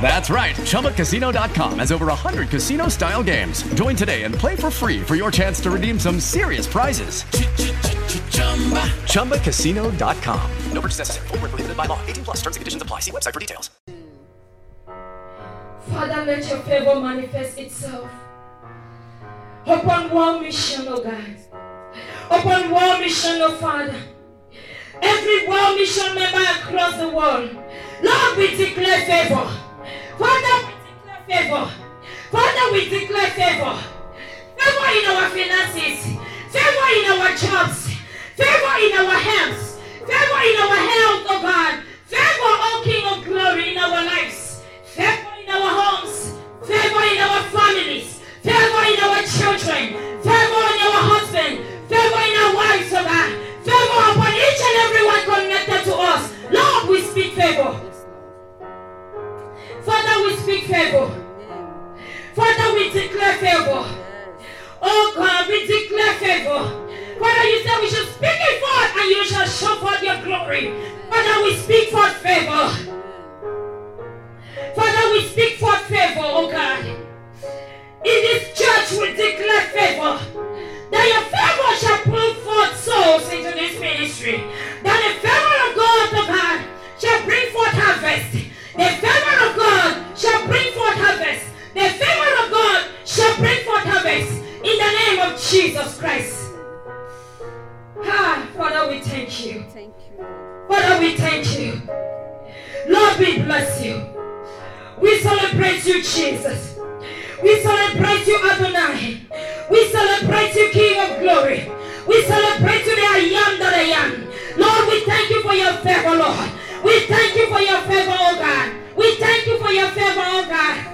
That's right. ChumbaCasino.com has over 100 casino style games. Join today and play for free for your chance to redeem some serious prizes. ChumbaCasino.com. No purchase necessary. Where prohibited by law. 18 plus terms and conditions apply. See website for details. Father, let your favor manifest itself upon one mission, oh God. Upon one mission, oh Father. Every one mission member across the world. Lord, we declare favor. Father, we declare favor. Father, we declare favor. Favor in our finances. Favor in our jobs. Favor in our health. Favor in our health, oh God. Favor, oh King of glory, in our lives. Favor in our homes. Favor in our families. Favor in our children. Favor in our husband. Favor in our wives, oh God. Favor upon each and everyone connected to us. Lord, we speak favor. Father, we speak favor. Father, we declare favor. Oh God, we declare favor. Father, you said we should speak it forth and you shall show forth your glory. Father, we speak forth favor. Father, we speak forth favor, oh God. In this church, we declare favor. That your favor shall bring forth souls into this ministry. That the favor of God, oh God, shall bring forth harvest. The favor of God shall bring forth harvest. The favor of God shall bring forth harvest. In the name of Jesus Christ. Ah, Father, we thank you. Thank you. Father, we thank you. Lord, we bless you. We celebrate you, Jesus. We celebrate you, Adonai. We celebrate you, King of glory. We celebrate you, the I am that I am. Lord, we thank you for your favor, Lord. We thank you for your favor, oh God. We thank you for your favor, oh God.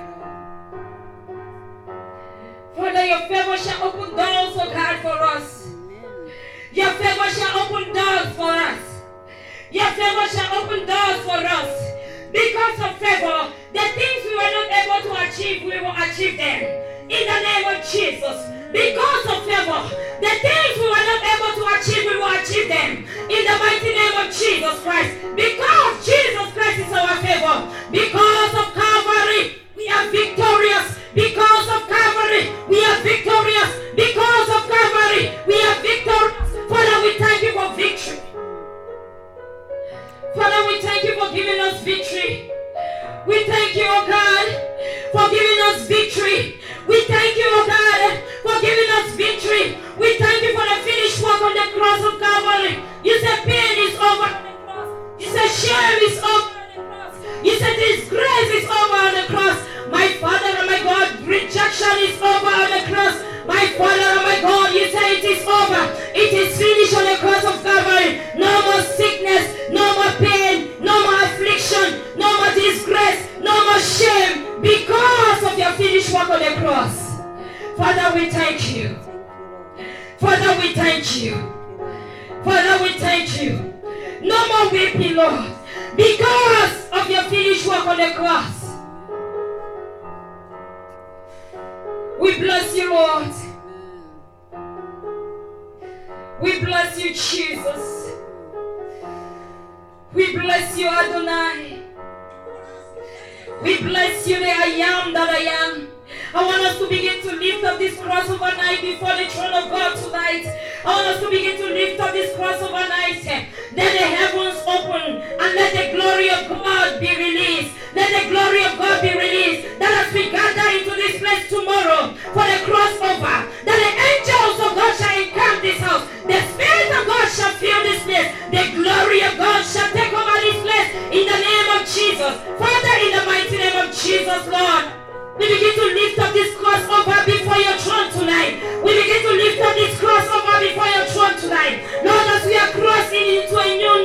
Father, your favor shall open doors, oh God, for us. Your favor shall open doors for us. Your favor shall open doors for us. Because of favor, the things we were not able to achieve, we will achieve them. In the name of Jesus. Because of favor, the things we were not able to achieve, we will achieve them. In the mighty name of Jesus Christ. Because Jesus Christ is our favor. Because of Calvary, we are victorious. Because of Calvary, we are victorious. Because of Calvary, we are victorious. Father, we thank you for victory. Father, we thank you for giving us victory. We thank you, oh God, for giving us victory. We thank you, oh God, for giving us victory. We thank you for the finished work on the cross of Calvary. You said pain is over. You said shame is over. You said disgrace is over on the cross. My Father and my God, rejection is over on the cross. My Father and my God, you say it is over. It is finished on the cross of Calvary. No more sickness, no more pain, no more affliction, no more disgrace, no more shame because of your finished work on the cross. Father, we thank you. Father, we thank you. Father, we thank you. No more weeping, Lord, because of your finished work on the cross. We bless you, Lord. We bless you, Jesus. We bless you, Adonai. We bless you, the I am that I am. I want us to begin to lift up this cross overnight before the throne of God tonight. I want us to begin to lift up this cross overnight. Let the heavens open and let the glory of God be released. Let the glory of God be released. That as we gather into this place tomorrow for the crossover, that the angels of God shall encamp this house. The Spirit of God shall fill this place. The glory of God shall take over this place in the name of Jesus. Father, in the mighty name of Jesus, Lord. We begin to lift up this cross over before your throne tonight. We begin to lift up this cross over before your throne tonight. Lord, as we are crossing into a new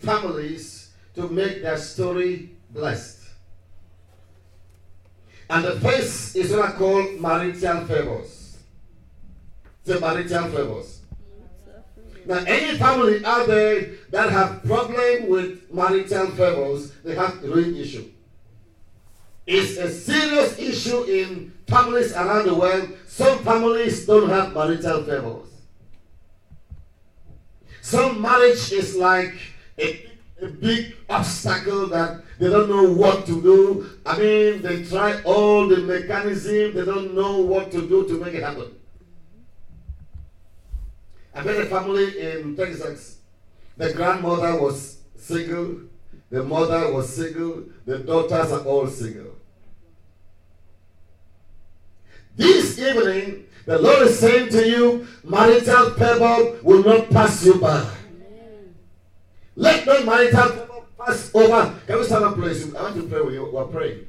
families to make their story blessed. And the first is what I call marital favors. The marital favors. Now, any family out there that have problem with marital favors, they have a real issue. It's a serious issue in families around the world. Some families don't have marital favors. Some marriage is like a, a big obstacle that they don't know what to do. I mean, they try all the mechanism, they don't know what to do to make it happen. I met a family in Texas. The grandmother was single, the mother was single, the daughters are all single. This evening, the Lord is saying to you, marital favor will not pass you by. Let no marital favor pass over. Can we stand up, please? I want to pray with you. We are praying.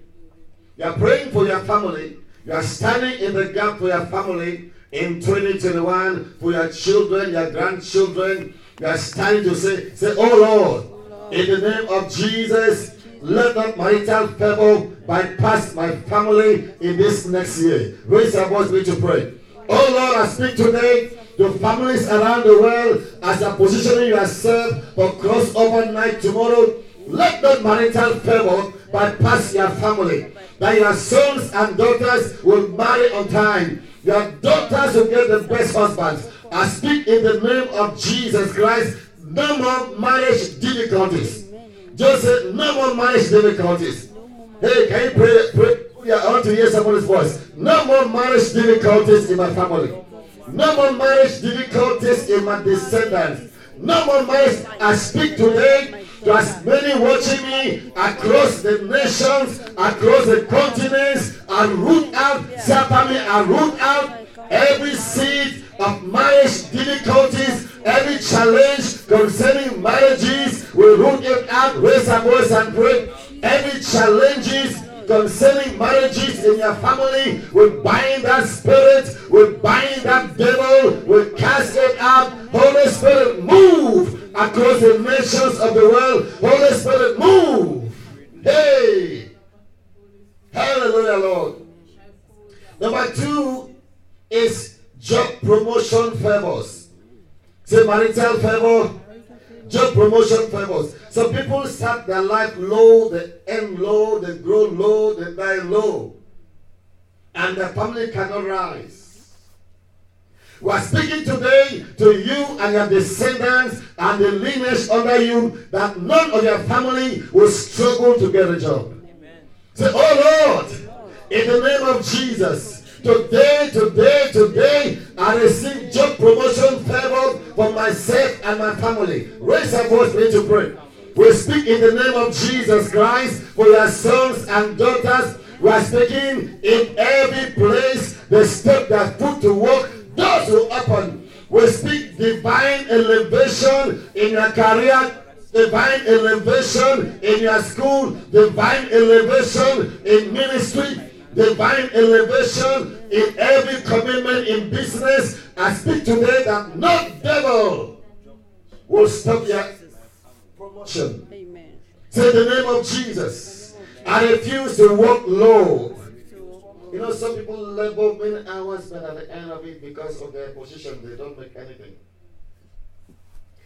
You are praying for your family. You are standing in the gap for your family in 2021, for your children, your grandchildren. You are standing to say, say, Oh Lord, in the name of Jesus, let not my marital favor bypass my family in this next year. Raise your voice, me to pray. Oh Lord, I speak today to families around the world as you're positioning yourself for crossover night tomorrow. Let not marital favor bypass your family. That your sons and daughters will marry on time. Your daughters will get the best husbands. I speak in the name of Jesus Christ. No more marriage difficulties. Just say, no more marriage difficulties. Hey, can you pray? pray? Yeah, I want to hear somebody's voice. No more marriage difficulties in my family. No more marriage difficulties in my descendants. No more marriage. I speak today to as many watching me across the nations, across the continents, and root out, Satan, and root out every seed of marriage difficulties, every challenge concerning marriages. We root it out, raise our voice and pray. Every challenges concerning marriages in your family, we bind that spirit, we bind that devil, we cast it out. Holy Spirit, move across the nations of the world. Holy Spirit, move. Hey. Hallelujah, Lord. Number two is job promotion favors. Say marital favor, job promotion favors. Some people start their life low, they end low, they grow low, they die low, and their family cannot rise. We are speaking today to you and your descendants and the lineage under you that none of your family will struggle to get a job. Say, Oh Lord, in the name of Jesus, today, today, today, I receive job promotion favor for myself and my family. Raise your voice, me to pray. We speak in the name of Jesus Christ for your sons and daughters. We are speaking in every place the step that put to work doors will open. We speak divine elevation in your career, divine elevation in your school, divine elevation in ministry, divine elevation in every commitment in business. I speak today that no devil will stop your promotion. Amen. Say the name of Jesus. I refuse to walk low. You know, some people labor many hours, but at the end of it, because of their position, they don't make anything.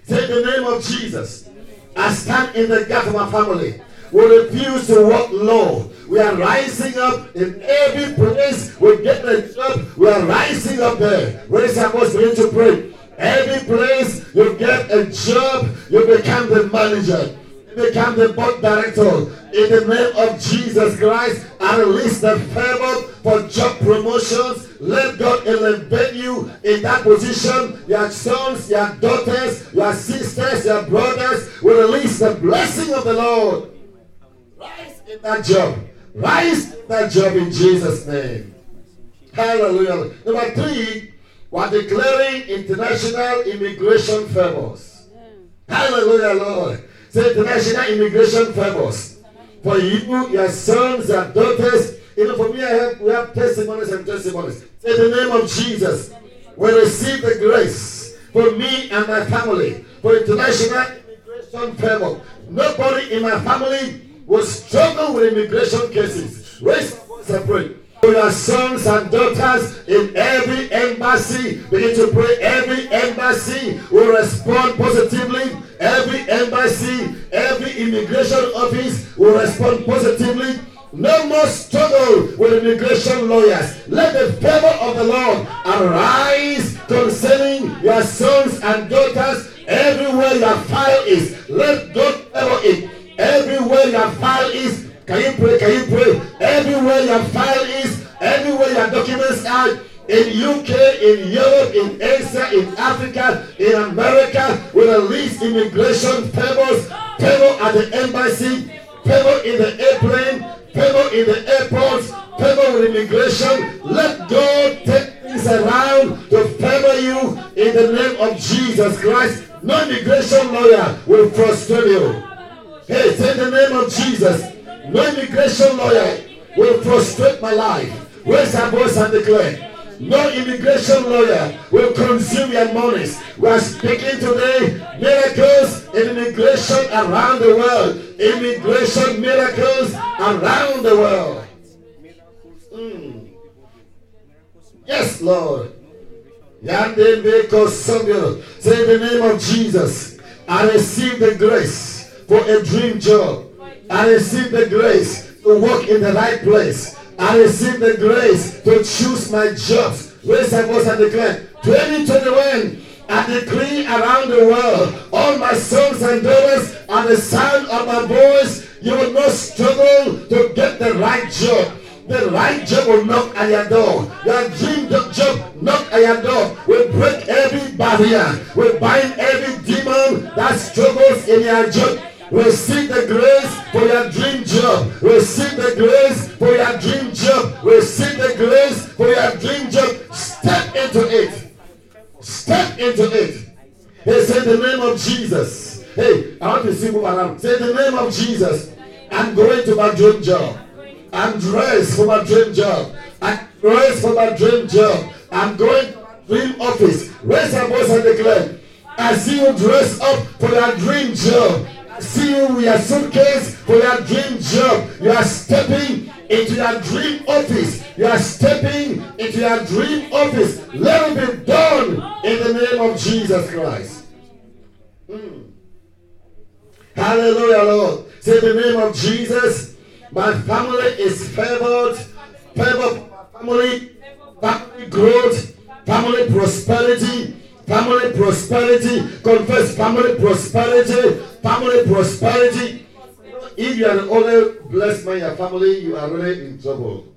Say the name of Jesus. I stand in the gap of my family. We refuse to walk low. We are rising up in every place. We get a job. We are rising up there. Raise your voice, begin to pray. Every place you get a job, you become the manager. You become the board director. In the name of Jesus Christ, I release the favor for job promotions. Let God elevate you in that position. Your sons, your daughters, your sisters, your brothers will release the blessing of the Lord. Rise in that job. Rise in that job in Jesus' name. Hallelujah. Number three, we're declaring international immigration favors. Hallelujah, Lord. Say international immigration favors. For you, your sons, your daughters, even for me, I have, we have testimonies and testimonies. Say the name of Jesus. We receive the grace for me and my family for international immigration favor. Nobody in my family will struggle with immigration cases. And. For your sons and daughters in every embassy, begin to pray. Every embassy will respond positively. Every embassy, every immigration office will respond positively. No more struggle with immigration lawyers. Let the favor of the Lord arise concerning your sons and daughters everywhere your file is. Let God favor it. Everywhere your file is, can you pray? Can you pray? Everywhere your file is, everywhere your documents are, in UK, in Europe, in Asia, in Africa, in America, we release immigration favors, favor at the embassy, favor in the airplane, favor in the airports, favor with immigration. Let God take things around to favor you in the name of Jesus Christ. No immigration lawyer will frustrate you. Hey, say the name of Jesus. No immigration lawyer will frustrate my life. Raise your voice and declare. No immigration lawyer will consume your monies. We are speaking today miracles in immigration around the world. Immigration miracles around the world. Mm. Yes, Lord. Say the name of Jesus. I receive the grace for a dream job. I receive the grace to work in the right place. I receive the grace to choose my jobs. Raise your voice and declare 2021. I decree around the world, all my sons and daughters, and the sound of my voice, you will not struggle to get the right job. The right job will knock at your door. Your dream job knock at your door. We break every barrier. We bind every demon that struggles in your job. Receive the grace for your dream job. Receive the grace for your dream job. Receive the grace for your dream job. Step into it. Step into it. Hey, say the name of Jesus. Hey, I want to see move around. Say the name of Jesus. I'm going to my dream job. I'm dressed for my dream job. I'm dressed for my dream job. I'm going dream office. Raise your voice and declare. I see you dressed up for your dream job. I see you with your suitcase for your dream job. You are stepping into your dream office. You are stepping into your dream office. Let it be done in the name of Jesus Christ. Mm. Hallelujah, Lord. Say the name of Jesus. My family is favored. Favored family, family growth, family prosperity, family prosperity. Confess family prosperity, family prosperity. If you are the only blessed man in your family, you are really in trouble.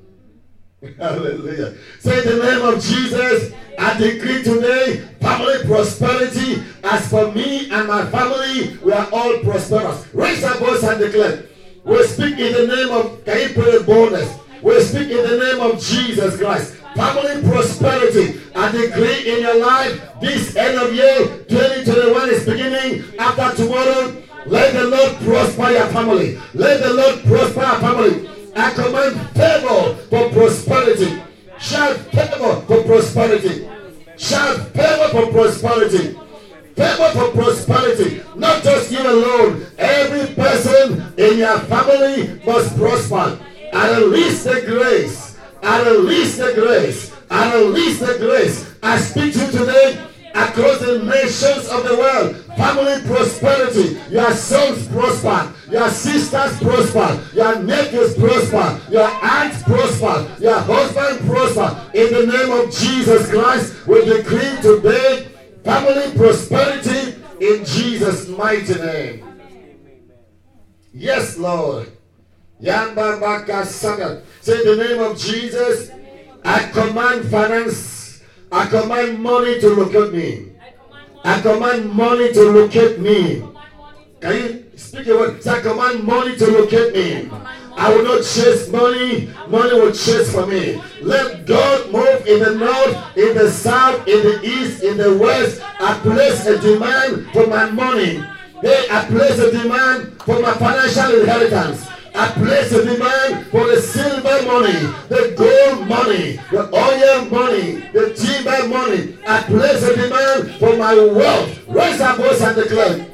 Hallelujah. Say the name of Jesus. I decree today family prosperity. As for me and my family, we are all prosperous. Raise our voice and declare. We speak in the name of, can you bonus? We speak in the name of Jesus Christ. Family prosperity. I decree in your life this end of year 2021 is beginning after tomorrow. Let the Lord prosper your family. Let the Lord prosper your family. I command favor for prosperity. Shout favor for prosperity. Shout favor for prosperity. Favor for prosperity. Not just you alone. Every person in your family must prosper. I release the grace. I release the grace. I release the grace. I speak to you today across the nations of the world. Family prosperity. Your sons prosper. Your sisters prosper. Your nephews prosper. Your aunts prosper. Your husband prosper. In the name of Jesus Christ, we decree today family prosperity in Jesus' mighty name. Yes, Lord. Say the name of Jesus. I command finance. I command money to locate me. I command money to locate me. Can you speak a word? I command money to locate me. I will not chase money. Money will chase for me. Let God move in the north, in the south, in the east, in the west. I place a demand for my money. Hey, I place a demand for my financial inheritance. I place a demand for the silver money, the gold money, the oil money, the timber money. I place a demand for my wealth. Raise our voice and declare.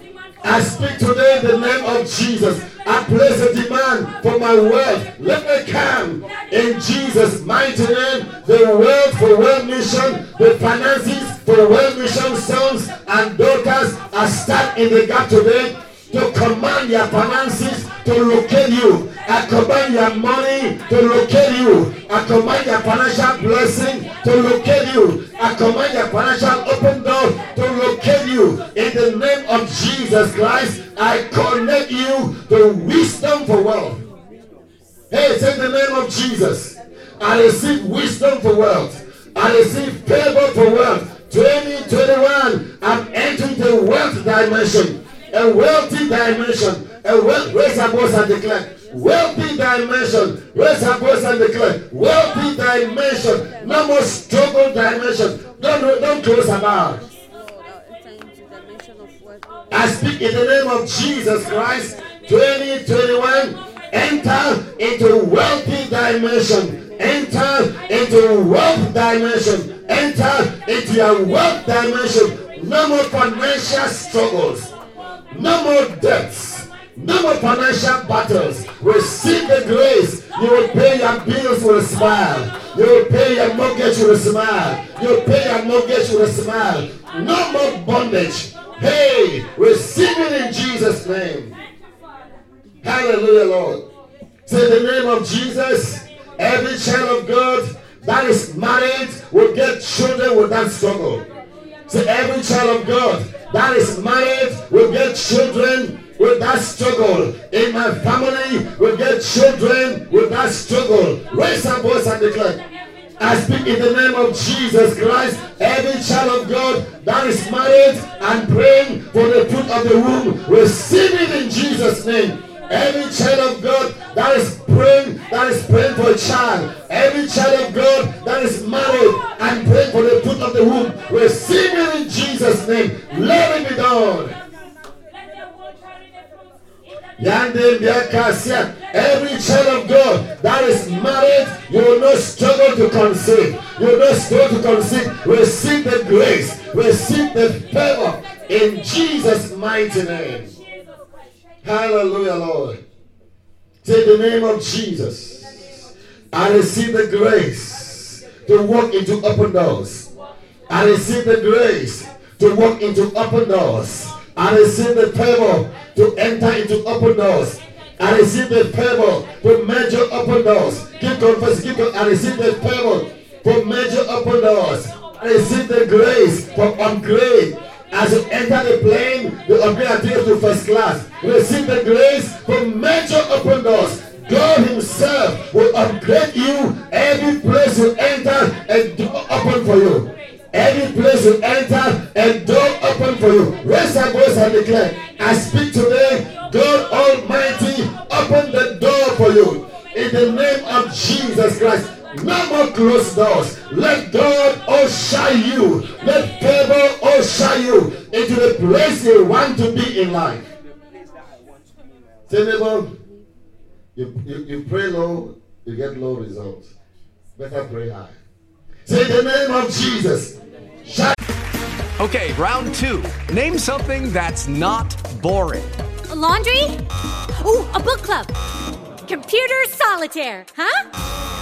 I speak today in the name of Jesus. I place a demand for my wealth. Let me come in Jesus' mighty name. The wealth for well mission, the finances for well mission sons and daughters are stuck in the gap today to command your finances to locate you. I command your money to locate you. I command your financial blessing to locate you. I command your financial open door to locate you. In the name of Jesus Christ, I connect you to wisdom for wealth. Hey, say the name of Jesus. I receive wisdom for wealth. I receive favor for wealth. 2021, I'm entering the wealth dimension a wealthy dimension. A wealth, raise a voice and declare. Wealthy dimension. Raise a voice and declare. Wealthy dimension. No more struggle dimension. Don't, don't close about. I speak in the name of Jesus Christ. 2021. Enter into wealthy dimension. Enter into wealth dimension. Enter into your wealth dimension. No more financial struggles. No more debts. No more financial battles. Receive the grace. You will pay your bills with a smile. You will pay your mortgage with a smile. You will pay your mortgage with a smile. No more bondage. Hey, receive it in Jesus' name. Hallelujah, Lord. Say the name of Jesus. Every child of God that is married will get children without struggle. Say every child of God that is married will get children with that struggle. In my family, will get children with that struggle. Raise your voice and declare. I speak in the name of Jesus Christ. Every child of God that is married and praying for the fruit of the womb, receive it in Jesus' name. Every child of God that is praying, that is praying for a child. Every child of God that is married and praying for the fruit of the womb, receive it in Jesus' name. Let it be done. Every child of God that is married, you will not struggle to conceive. You will not struggle to conceive. Receive the grace, receive the favor in Jesus' mighty name. Hallelujah, Lord. Say the name of Jesus. I receive the grace to walk into open doors. I receive the grace to walk into open doors. I receive the favor to enter into open doors. I receive the favor to measure open doors. Keep confessing. Keep on. I receive the favor to measure open doors. I receive the grace for upgrade. As you enter the plane, the upgrade to first class. Receive the grace for measure open doors. God Himself will upgrade you every place you enter and door open for you. Every place you enter and door open for you. Raise your voice and declare, I speak today, God Almighty, open the door for you. In the name of Jesus Christ. No more closed doors. Let God usher you. Let favor usher you into the place you want to be in life. Say neighbor, you, you, you pray low, you get low results. Better pray high. Say the name of Jesus. Shout. Okay, round two. Name something that's not boring. A laundry? Ooh, a book club. Computer solitaire, huh?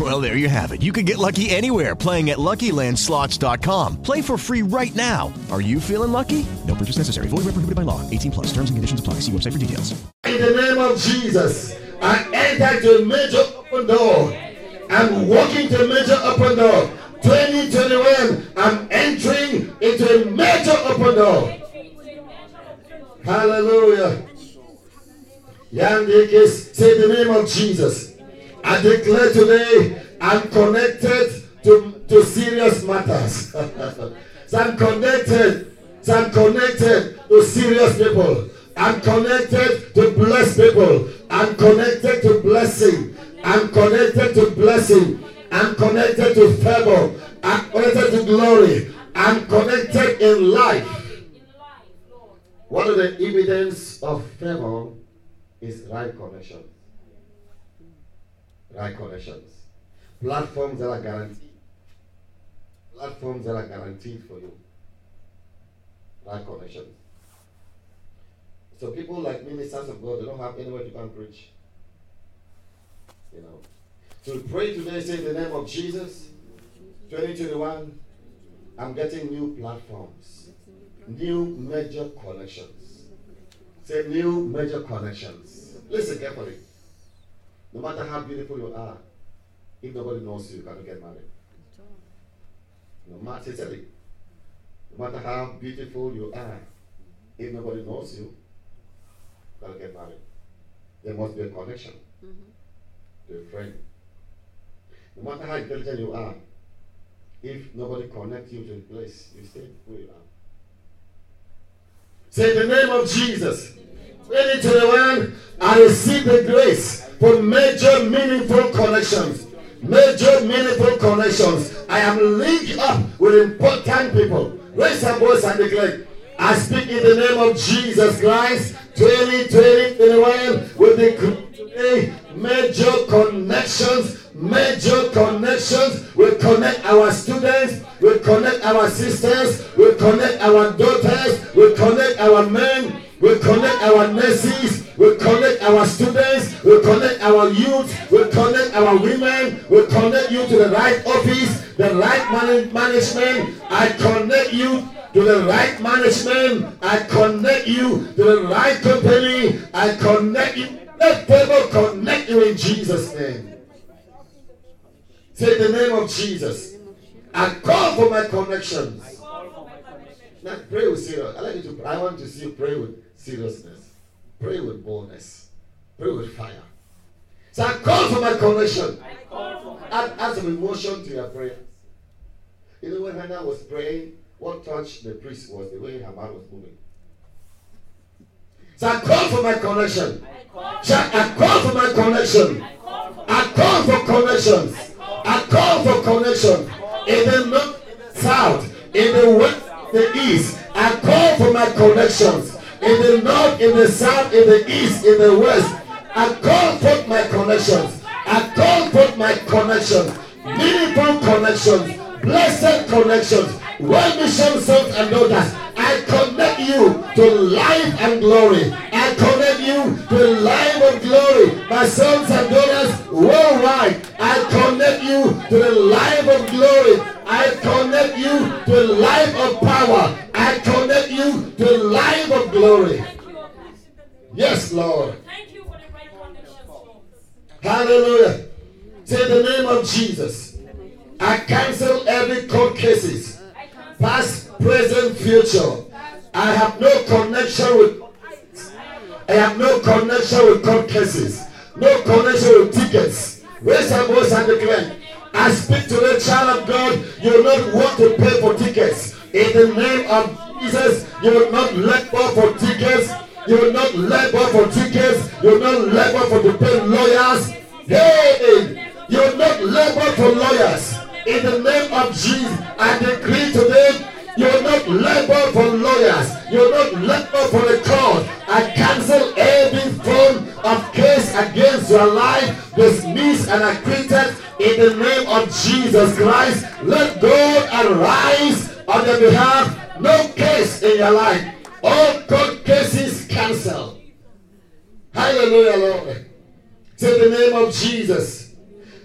Well, there you have it. You can get lucky anywhere playing at LuckyLandSlots.com. Play for free right now. Are you feeling lucky? No purchase necessary. Void where prohibited by law. 18 plus. Terms and conditions apply. See website for details. In the name of Jesus, I enter a major open door. I'm walking to major open door. 2021, I'm entering into a major open door. Hallelujah. Young Dickies, say the name of Jesus. I declare today, I'm connected to, to serious matters. so I'm connected. So I'm connected to serious people. I'm connected to blessed people. I'm connected to blessing. I'm connected to blessing. I'm connected to favor. I'm connected to glory. I'm connected in life. One of the evidence of favor is right connections. Right connections. Platforms that are guaranteed. Platforms that are guaranteed for you. Right connections. So people like ministers of God, they don't have anywhere to come preach. You know. So pray today, say in the name of Jesus, 2021, I'm getting new platforms, new major connections. Say new major connections. Listen carefully. No matter how beautiful you are, if nobody knows you, you cannot get married. No matter, sincerely, no matter how beautiful you are, if nobody knows you, you cannot get married. There must be a connection mm-hmm. to a friend. No matter how intelligent you are, if nobody connects you to the place, you stay where you are. Say the name of Jesus. 2021, I receive the grace for major meaningful connections. Major meaningful connections. I am linked up with important people. Raise your voice and declare. I speak in the name of Jesus Christ. 2020, 21, with the major connections major connections. We connect our students, we connect our sisters, we connect our daughters, we connect our men, we connect our nurses, we connect our students, we connect our youth, we connect our women, we connect you to the right office, the right man- management. I connect you to the right management. I connect you to the right company. I connect you. Let people connect you in Jesus' name. Say the name of Jesus. I call for my connections. Now pray with serious. I like you to. I want to see you pray with seriousness. Pray with boldness. Pray with fire. So I call for my connection. Add, add some emotion to your prayer. You know when Hannah was praying, What touched the priest was the way her mouth was moving. So I call for my connection. I call for my connection. I call for connections. I call for connection. In the north, south, in the west, the east. I call for my connections. In the north, in the south, in the east, in the west. I call for my connections. I call for my connections. Meaningful connections. Blessed connections. Well mission sons and daughters. I connect you to life and glory. I connect you to life and glory. My sons and daughters worldwide. I connect you to the life of glory. I connect you to the life of power. I connect you to the life of glory. Yes, Lord. Hallelujah. Say the name of Jesus. I cancel every court cases. Past, present, future. I have no connection with I have no connection with court cases. No connection with tickets. Raise your voice and declare. I speak to the child of God. You will not want to pay for tickets. In the name of Jesus, you will not labor for tickets. You will not labor for tickets. You will not labor for to pay lawyers. Hey, you will not labor for lawyers. In the name of Jesus, I decree today, you will not labor for lawyers. You will not labor for the court. I cancel every form of case against your life, dismissed and acquitted in the name of Jesus Christ. Let God arise on your behalf. No case in your life. All court cases cancelled. Hallelujah, Lord. Say the name of Jesus.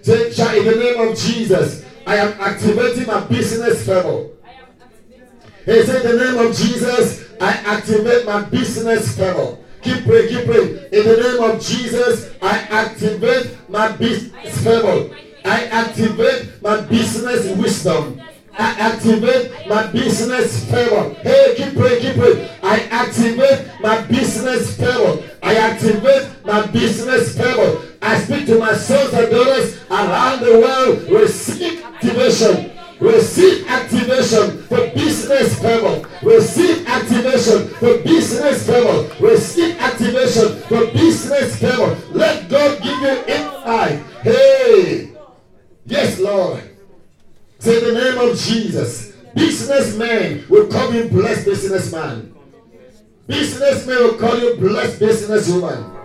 Say in the name of Jesus. I am activating my business favor. He said, the name of Jesus, I activate my business favor. Keep praying, keep praying. In the name of Jesus, I activate my business favor. I activate my business wisdom. I activate my business favor. Hey, keep praying, keep praying. I activate my business favor. I activate my business favor. I speak to my sons and daughters around the world. Receive activation. Receive activation for business favor. Receive activation for business favor. Receive activation for business favor. Let God give you insight. Hey, yes, Lord. Say the name of Jesus. Businessman will call you blessed businessman. Businessman will call you blessed businesswoman.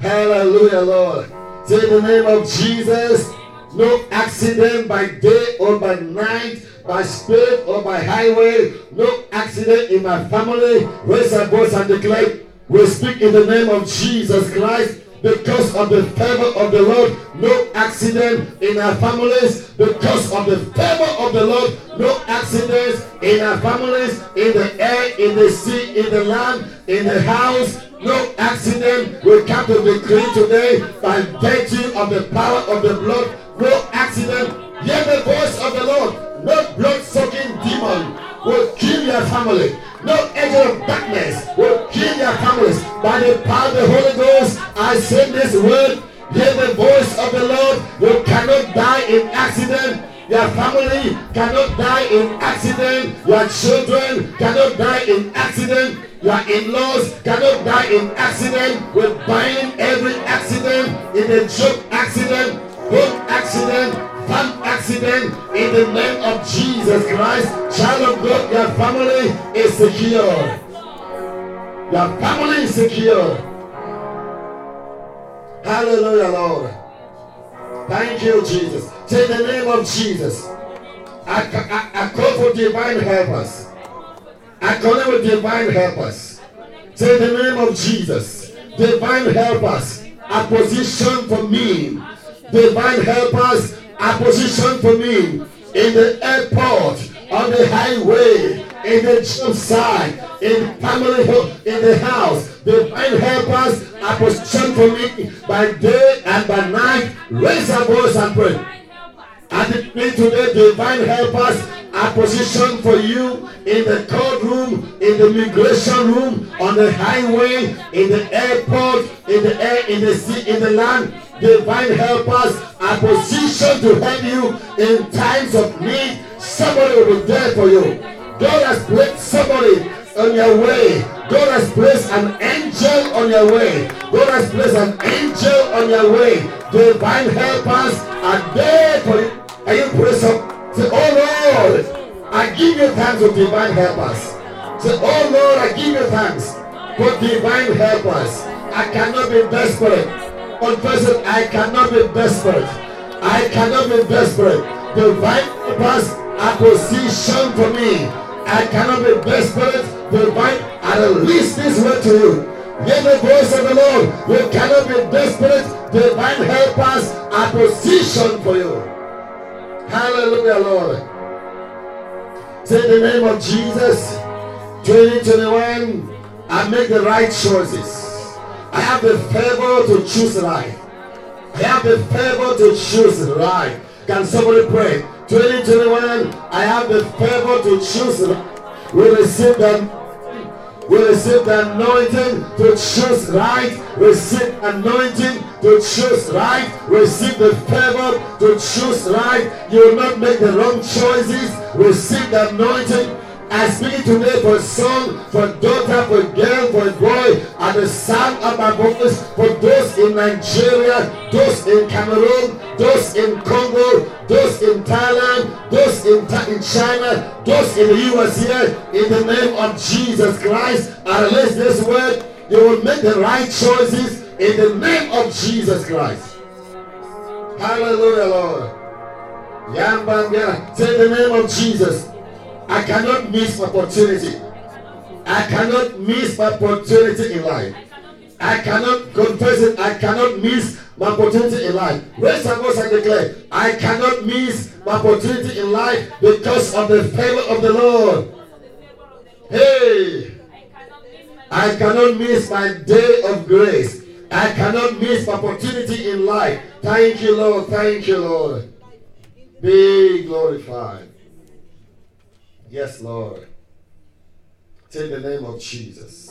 Hallelujah, Lord. Say the name of Jesus. No accident by day or by night, by spirit or by highway. No accident in my family. Raise our voice and declare. We speak in the name of Jesus Christ because of the favor of the Lord, no accident in our families. Because of the favor of the Lord, no accidents in our families, in the air, in the sea, in the land, in the house. No accident. will come to decree today by virtue of the power of the blood. No accident. Hear the voice of the Lord. No blood-sucking demon will kill your family. No angel of darkness will kill your families. By the power of the Holy Ghost, I send this word. Hear the voice of the Lord. You cannot die in accident. Your family cannot die in accident. Your children cannot die in accident. Your in-laws cannot die in accident. We bind every accident in a job accident, home accident, farm accident in the name of Jesus Christ. Child of God, your family is secure. Your family is secure. Hallelujah, Lord. Thank you, Jesus. Say the name of Jesus. I, I, I call for divine helpers. I connect with divine helpers. Say the name of Jesus. Divine helpers are positioned for me. Divine helpers are positioned for me in the airport, on the highway, in the job site, in family home, in the house. Divine helpers are positioned for me by day and by night. Raise your voice and pray. I declare today divine helpers are positioned for you in the courtroom, in the migration room, on the highway, in the airport, in the air, in the sea, in the land. Divine helpers are positioned to help you in times of need. Somebody will be there for you. God has placed somebody on your way. God has placed an angel on your way. God has placed an angel on your way. Divine helpers are there for you. Are you pray some? Say, oh Lord, I give you thanks for divine helpers. Say, oh Lord, I give you thanks for divine helpers. I cannot be desperate. Confess I cannot be desperate. I cannot be desperate. Divine are positioned for me. I cannot be desperate. Divine, I release this word to you. Hear the voice of the Lord. You cannot be desperate. Divine helpers are positioned for you. Hallelujah, Lord. Say the name of Jesus. 2021, I make the right choices. I have the favor to choose right. I have the favor to choose right. Can somebody pray? 2021, I have the favor to choose right. We receive them. We receive the anointing to choose right. Receive anointing to choose right. Receive the favor to choose right. You will not make the wrong choices. Receive the anointing. I speak today for son, for daughter, for girl, for boy, and the sound of my voice for those in Nigeria, those in Cameroon, those in Congo, those in Thailand, those in, in China, those in the US here, in the name of Jesus Christ. I release this word. You will make the right choices in the name of Jesus Christ. Hallelujah, Lord. Yambanga, say the name of Jesus. I cannot miss my opportunity. I cannot miss my opportunity in life. I cannot confess it. I cannot miss my opportunity in life. Raise your voice and declare, I cannot miss my opportunity in life because of the favor of the Lord. Hey, I cannot miss my day of grace. I cannot miss my opportunity in life. Thank you, Lord. Thank you, Lord. Be glorified. Yes, Lord. Take the name of Jesus.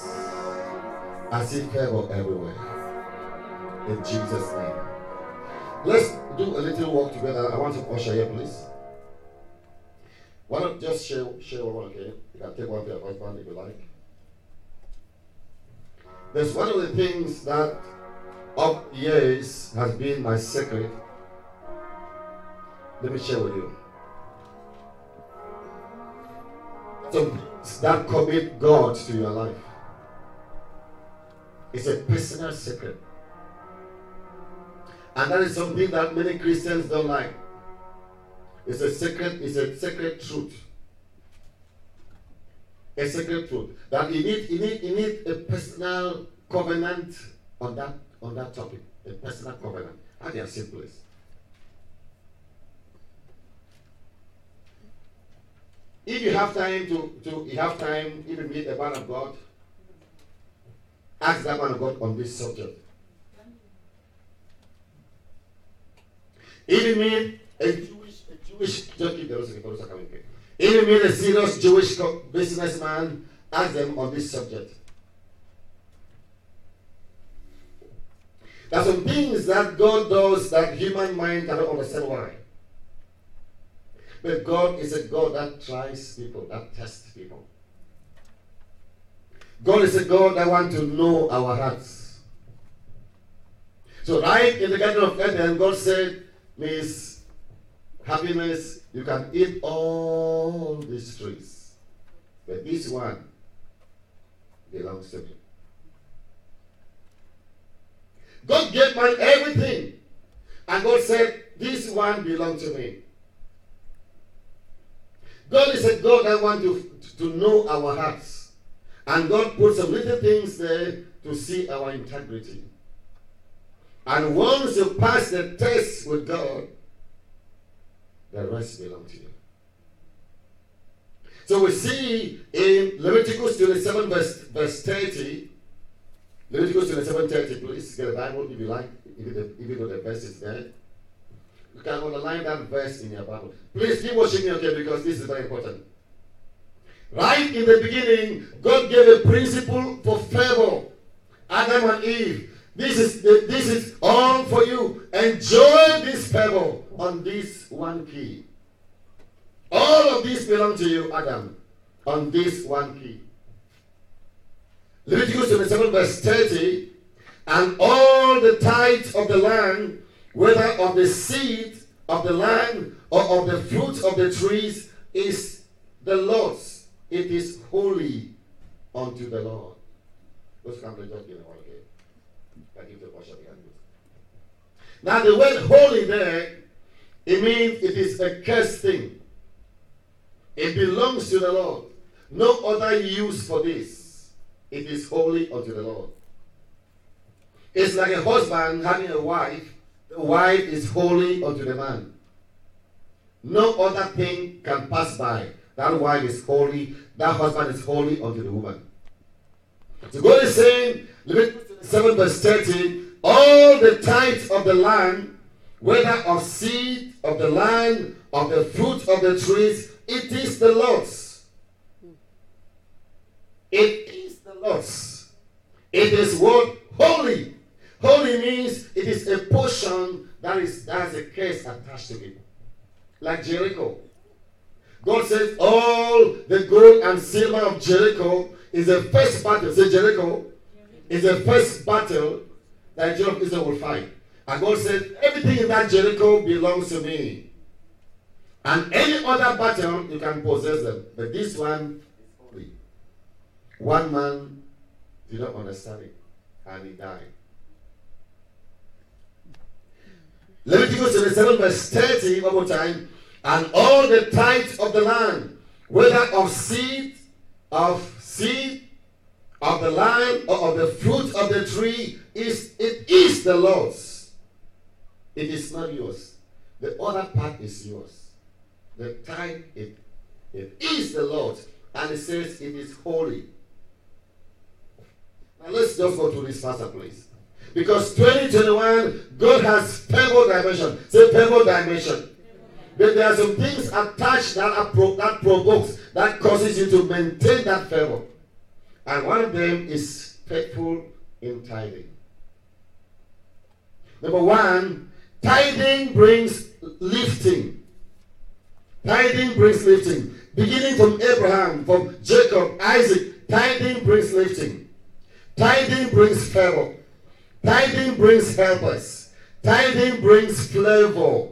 I see favor everywhere. In Jesus' name. Let's do a little walk together. I want to usher here, please. Why not just share, share one, okay? You can take one to your husband if you like. There's one of the things that of years has been my secret. Let me share with you. That commit God to your life. It's a personal secret. And that is something that many Christians don't like. It's a secret, it's a secret truth. A secret truth. That you need you need you need a personal covenant on that on that topic. A personal covenant. At their simplest. If you have time to, to you have time, you meet a man of God, ask that man of God on this subject. You meet a Jewish, a Jewish, the If you meet a serious Jewish businessman, ask them on this subject. There are some things that God does that human mind cannot understand why. But God is a God that tries people, that tests people. God is a God that wants to know our hearts. So right in the Garden of Eden, God said, Miss Happiness, you can eat all these trees. But this one belongs to me. God gave man everything. And God said, This one belongs to me. God is a God that wants to, to know our hearts. And God put some little things there to see our integrity. And once you pass the test with God, the rest belongs to you. So we see in Leviticus 27, verse, verse 30, Leviticus 27, 30, please get a Bible if you like, even though the verse is there. You can underline that verse in your Bible. Please keep watching me, okay, because this is very important. Right in the beginning, God gave a principle for favor. Adam and Eve. This is this is all for you. Enjoy this favor on this one key. All of this belong to you, Adam. on this one key. Leviticus 27 verse 30, and all the tithes of the land, whether of the seed of the land or of the fruits of the trees, is the Lord's. It is holy unto the Lord. Those come to give one again. I give the worship. Now the word holy there, it means it is a cursed thing. It belongs to the Lord. No other use for this. It is holy unto the Lord. It's like a husband having a wife. The wife is holy unto the man. No other thing can pass by. That wife is holy. That husband is holy unto the woman. So God is saying, Leviticus 7 verse 30, all the tithes of the land, whether of seed of the land, of the fruit of the trees, it is the Lord's. It is the Lord's. It is what? Holy. Holy means it is a portion that is that has a case attached to it. Like Jericho. God says all the gold and silver of Jericho is the first battle. Say Jericho is the first battle that Israel will fight. And God said, everything in that Jericho belongs to me. And any other battle, you can possess them. But this one. One man did not understand it, and he died. Leviticus 27 verse 30, one more time. And all the tithes of the land, whether of seed, of seed, of the land, or of the fruit of the tree, is it is the Lord's. It is not yours. The other part is yours. The tithe, it, it is the Lord's. And it says it is holy. Now let's just go to this faster, please. Because 2021, God has pebble dimension. Say pebble dimension. But there are some things attached that are pro- that provokes, that causes you to maintain that favor. And one of them is faithful in tithing. Number one, tithing brings lifting. Tithing brings lifting. Beginning from Abraham, from Jacob, Isaac, tithing brings lifting. Tithing brings favor. Tithing brings helpers. Tithing brings flavor.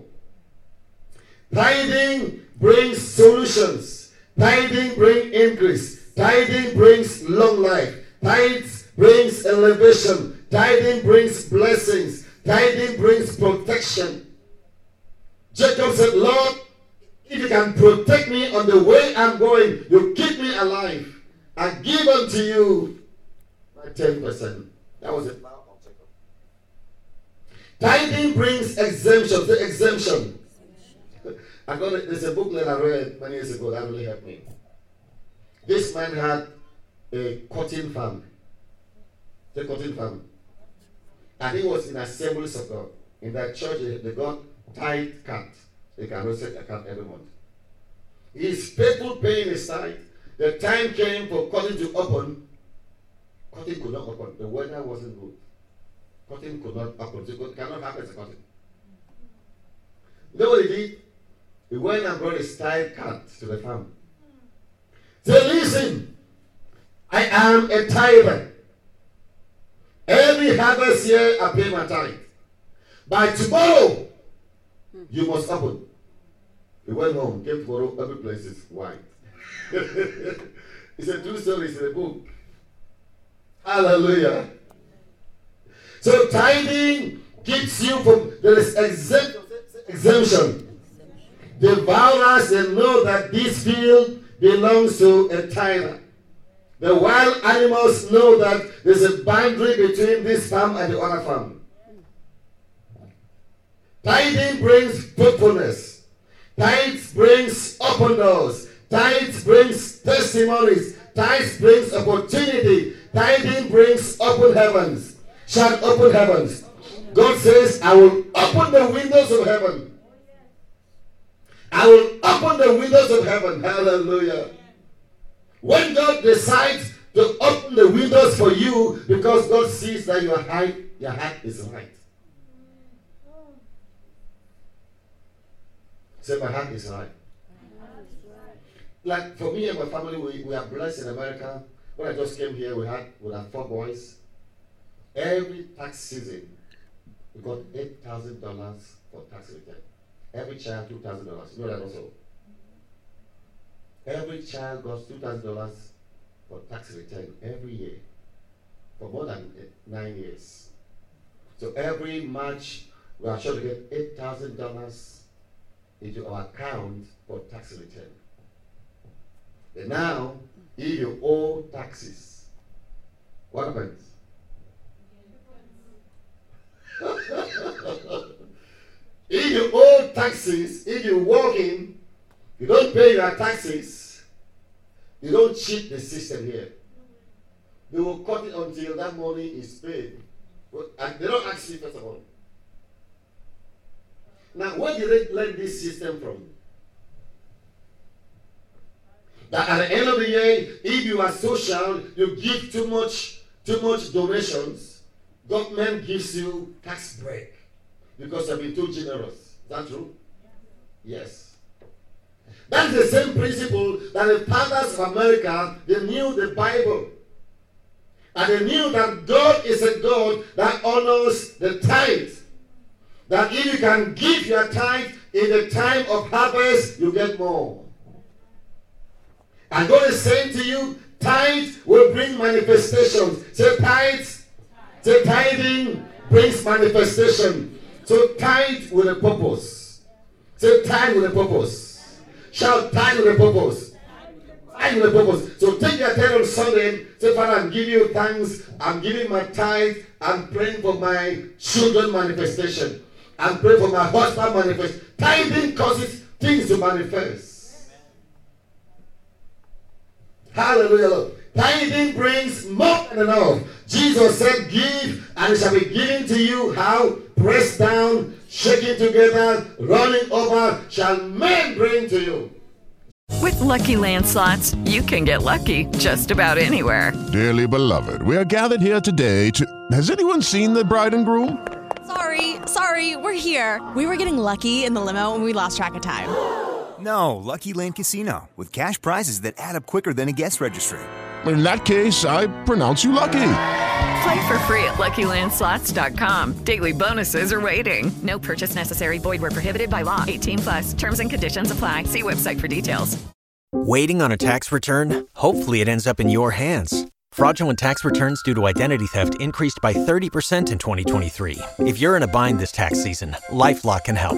Tithing brings solutions. Tithing brings increase. Tithing brings long life. Tithes brings elevation. Tithing brings blessings. Tithing brings protection. Jacob said, Lord, if you can protect me on the way I'm going, you keep me alive. I give unto you my 10%. That was it. Tithing brings exemption. The exemption. I got. There's a book that I read many years ago that really helped me. This man had a cotton farm. The cotton farm. And he was in assemblies of God. In that church, they, got tithe cut. They can receive a cut every month. He is faithful paying his tithe. The time came for cotton to open. Cotton could not open. The weather wasn't good. Cotton could not it cannot happen as a cotton. You know what he did? He went and brought his tithe cut to the farm. Say, listen, I am a tither. Every harvest year I pay my tithe. By tomorrow, you must open. He went home, came tomorrow, every place is white. he said, two stories in the book. Hallelujah. So tithing keeps you from there is exempt, exemption. The vowers know that this field belongs to a tither. The wild animals know that there's a boundary between this farm and the other farm. Tithing brings fruitfulness. Tithes brings open doors. Tithes brings testimonies. Tithes brings opportunity. Tithing brings open heavens. Shout open heavens. God says, I will open the windows of heaven. I will open the windows of heaven. Hallelujah. When God decides to open the windows for you because God sees that your heart, your heart is right. Say, my heart is right. like for me and my family, we, we are blessed in America. When I just came here, we had we had four boys. Every tax season, we got eight thousand dollars for tax return. Every child two thousand dollars. You know that also. Every child got two thousand dollars for tax return every year for more than eh, nine years. So every March, we are sure to get eight thousand dollars into our account for tax return. But now, if you owe taxes, what happens? If you owe taxes, if you work in, you don't pay your taxes, you don't cheat the system here. They will cut it until that money is paid. And they don't ask you first of all. Now, where did they learn this system from? That at the end of the year, if you are social, you give too much, too much donations, government gives you tax break because you've been too generous. Is that true? Yes. That's the same principle that the fathers of America they knew the Bible. And they knew that God is a God that honors the tithe. That if you can give your tithe in the time of harvest, you get more. And God is saying to you, tithe will bring manifestations. Say tithe. Say tithing brings manifestation. So tithe with a purpose. Say tithe with a purpose. Shout tithe with a purpose. Tithe with a purpose. So take your tithe on Sunday. Say, Father, I'm giving you thanks. I'm giving my tithe. I'm praying for my children manifestation. I'm praying for my husband manifest. Tithing causes things to manifest. Hallelujah. Lord. Tithing brings more than enough. Jesus said, Give, and it shall be given to you. How? Pressed down, shaking together, running over, shall men bring to you. With LuckyLand Slots, you can get lucky just about anywhere. Dearly beloved, we are gathered here today to. Has anyone seen the bride and groom? Sorry, sorry, we're here. We were getting lucky in the limo and we lost track of time. No, Lucky Land Casino, with cash prizes that add up quicker than a guest registry. In that case, I pronounce you lucky. Play for free at LuckyLandSlots.com. Daily bonuses are waiting. No purchase necessary. Void where prohibited by law. 18 plus. Terms and conditions apply. See website for details. Waiting on a tax return? Hopefully, it ends up in your hands. Fraudulent tax returns due to identity theft increased by 30% in 2023. If you're in a bind this tax season, LifeLock can help.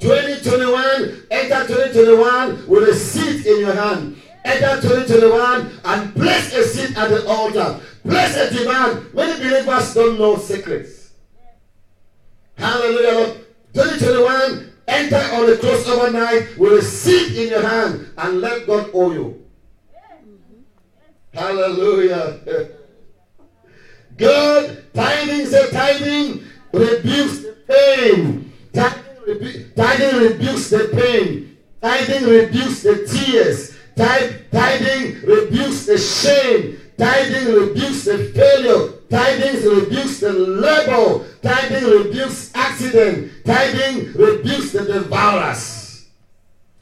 2021, enter 2021 with a seed in your hand. Enter 2021 and place a seed at the altar. Place a demand. Many believers don't know secrets. Hallelujah. 2021, enter on the crossover night with a seed in your hand and let God owe you. Hallelujah. God, tithing, say tithing rebukes pain. Tithing rebukes the pain. Tithing rebukes the tears. Tith- Tithing rebukes the shame. Tithing rebukes the failure. Tithing rebukes the labor. Tithing rebukes accident. Tithing rebukes the devourers.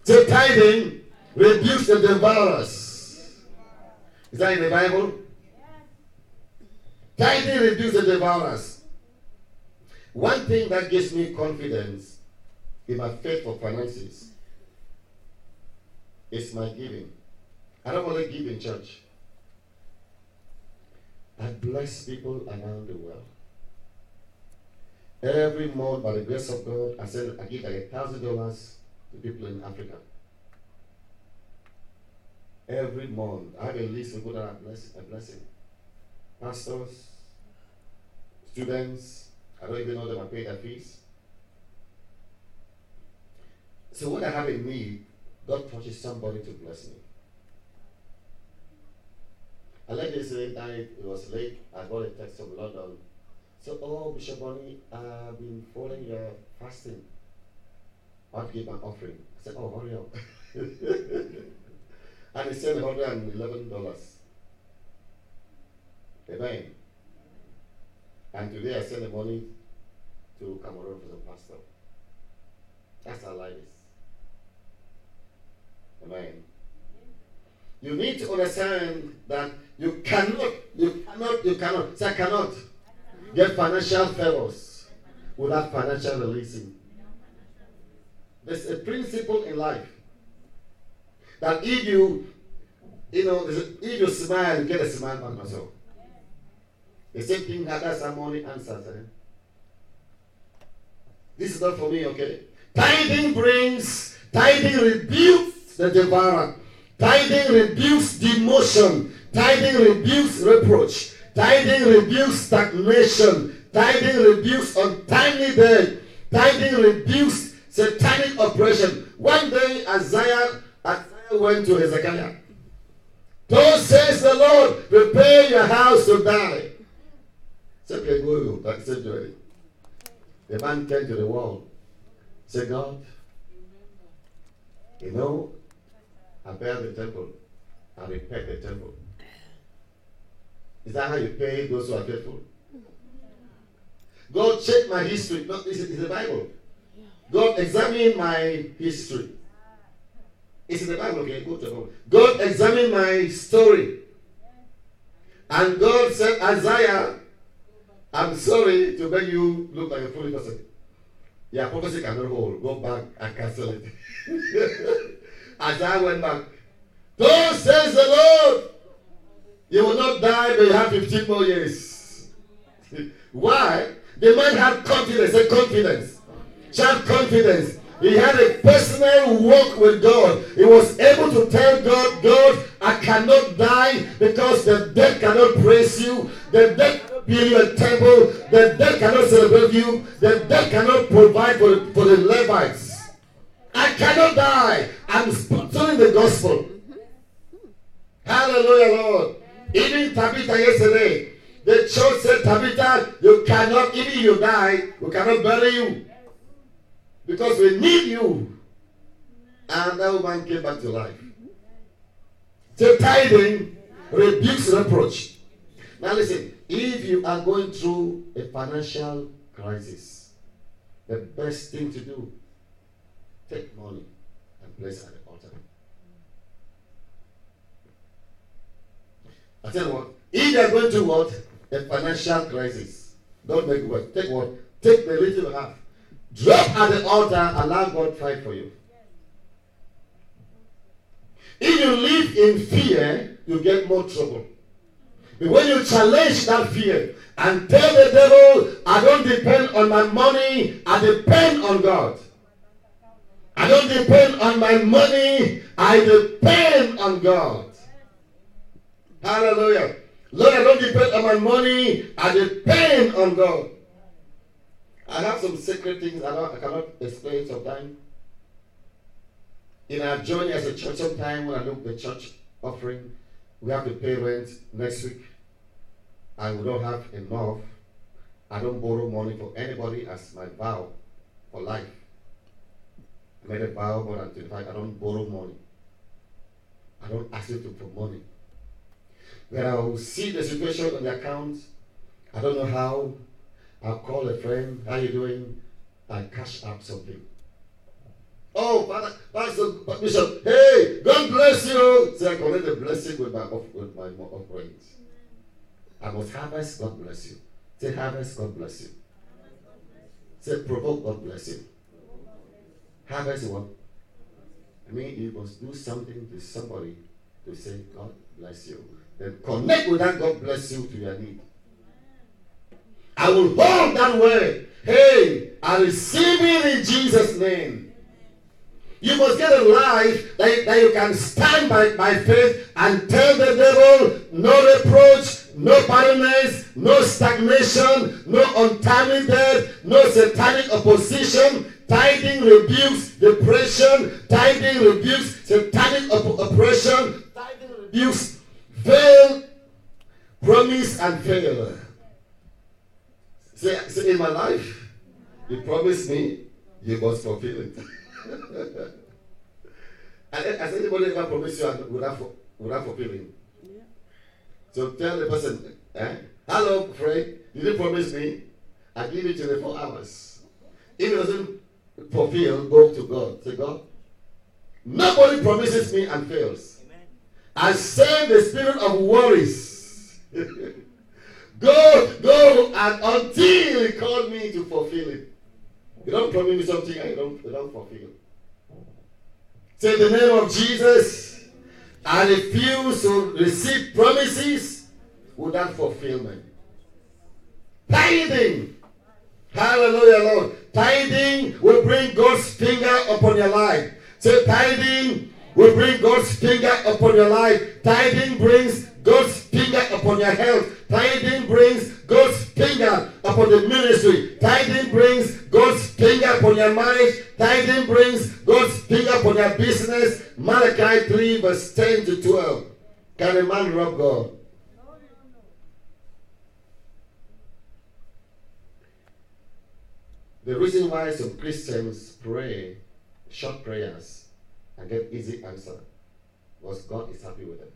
So tithing rebukes the devourers. Is that in the Bible? Tithing rebukes the devourers. One thing that gives me confidence in my faith for finances is my giving. I don't to give in church. I bless people around the world. Every month, by the grace of God, I send I give like a thousand dollars to people in Africa. Every month, I have a list of people that I bless, I bless. Pastors, students, I don't even know them, I pay their fees. So when I have a need, God touches somebody to bless me. I like me say night, it was late. I got a text from London. So, oh, Bishop Bonnie, I've been following your fasting. I'll give my offering. I said, oh, hurry up. and he said $111. Amen. And today I sent the money to Cameroon for the pastor. That's how life is. Amen. You need to understand that you cannot, you cannot, you cannot, say cannot get financial favors without financial releasing. There's a principle in life that if you, you know, if you smile, you get a smile back myself. The same thing that that's money answers. Eh? This is not for me, okay? Tithing brings, tithing rebukes the devourer. Tithing rebukes demotion. Tithing rebukes reproach. Tithing rebukes stagnation. Tithing rebukes untimely death. Tithing rebukes satanic oppression. One day Isaiah, Isaiah went to Hezekiah. Thus says the Lord, prepare your house to die. Simply go, that's it, The man came to the wall. Say, God, you know, I built the temple. I repair the temple. Is that how you pay those who are faithful? God check my history. No, it's, it's the Bible. God examine my history. It's in the Bible. Okay, go to the Bible. God examine my story. And God said, Isaiah, I'm sorry to make you look like a foolish person. Your prophecy cannot hold. Go back and cancel it. As I went back, Thus says the Lord, you will not die, but you have 15 more years. Why? The man had confidence, a confidence. Had confidence. He had a personal walk with God. He was able to tell God, God, I cannot die because the dead cannot praise you. The dead build you a temple. The dead cannot celebrate you. The dead cannot provide for for the Levites. I cannot die. I'm sponsoring the gospel. Hallelujah, Lord. Even Tabitha yesterday, the church said, Tabitha, you cannot, even you die, we cannot bury you. Because we need you. And that woman came back to life. So tithing rebukes reproach. Now listen, if you are going through a financial crisis, the best thing to do, take money and place at the altar. I tell you what, if are going to what? A financial crisis, don't make what? Take what? Take the little you have. Drop at the altar, and allow God fight for you. If you live in fear, you get more trouble. But when you challenge that fear and tell the devil, I don't depend on my money, I depend on God. I don't depend on my money, I depend on God. Hallelujah. Lord, I don't depend on my money, I depend on God. I have some secret things I, I cannot explain sometimes. In our journey as a church, sometime when I look at the church offering, we have to pay rent next week. And we don't have enough. I don't borrow money for anybody as my vow for life. A more than 25. I don't borrow money. I don't ask you to for money. When I will see the situation on the account, I don't know how, I'll call a friend, how you doing? I cash out something. Oh, Father, Pastor, Bishop, hey, God bless you. Say, I collect the blessing with my, with my offerings. I must harvest, God bless you. Say, harvest, God bless you. Say, provoke, God bless you. Harvest what? I mean, you must do something to somebody to say, God bless you. Then connect with that, God bless you to your need. I will hold that word. Hey, I receive it in Jesus' name. You must get a life that, that you can stand by, by faith and tell the devil no reproach, no barrenness, no stagnation, no untimely death, no satanic opposition. Tithing rebukes depression. Tithing rebukes satanic op- oppression. Tithing rebukes fail, promise and fail. Say, say in my life, you promised me, you must fulfill it. Has anybody ever promised you without, without fulfilling? Yeah. So tell the person, eh? hello, Fred, did you promise me? I give you 24 hours. If it doesn't fulfill, go to God. Say, God, nobody promises me and fails. Amen. I send the spirit of worries. go, go, and until He called me to fulfill it. You don't promise me something I don't, I don't fulfill. Say the name of Jesus. I refuse to receive promises without fulfillment. Tithing. Hallelujah, Lord. Tithing will bring God's finger upon your life. Say tithing will bring God's finger upon your life. Tithing brings God's finger upon your health. Tithing brings God's finger upon the ministry. Tithing brings God's finger upon your marriage. Tithing brings God's finger upon your business. Malachi 3 verse 10 to 12. Can a man rob God? The reason why some Christians pray short prayers and get easy answer was God is happy with them.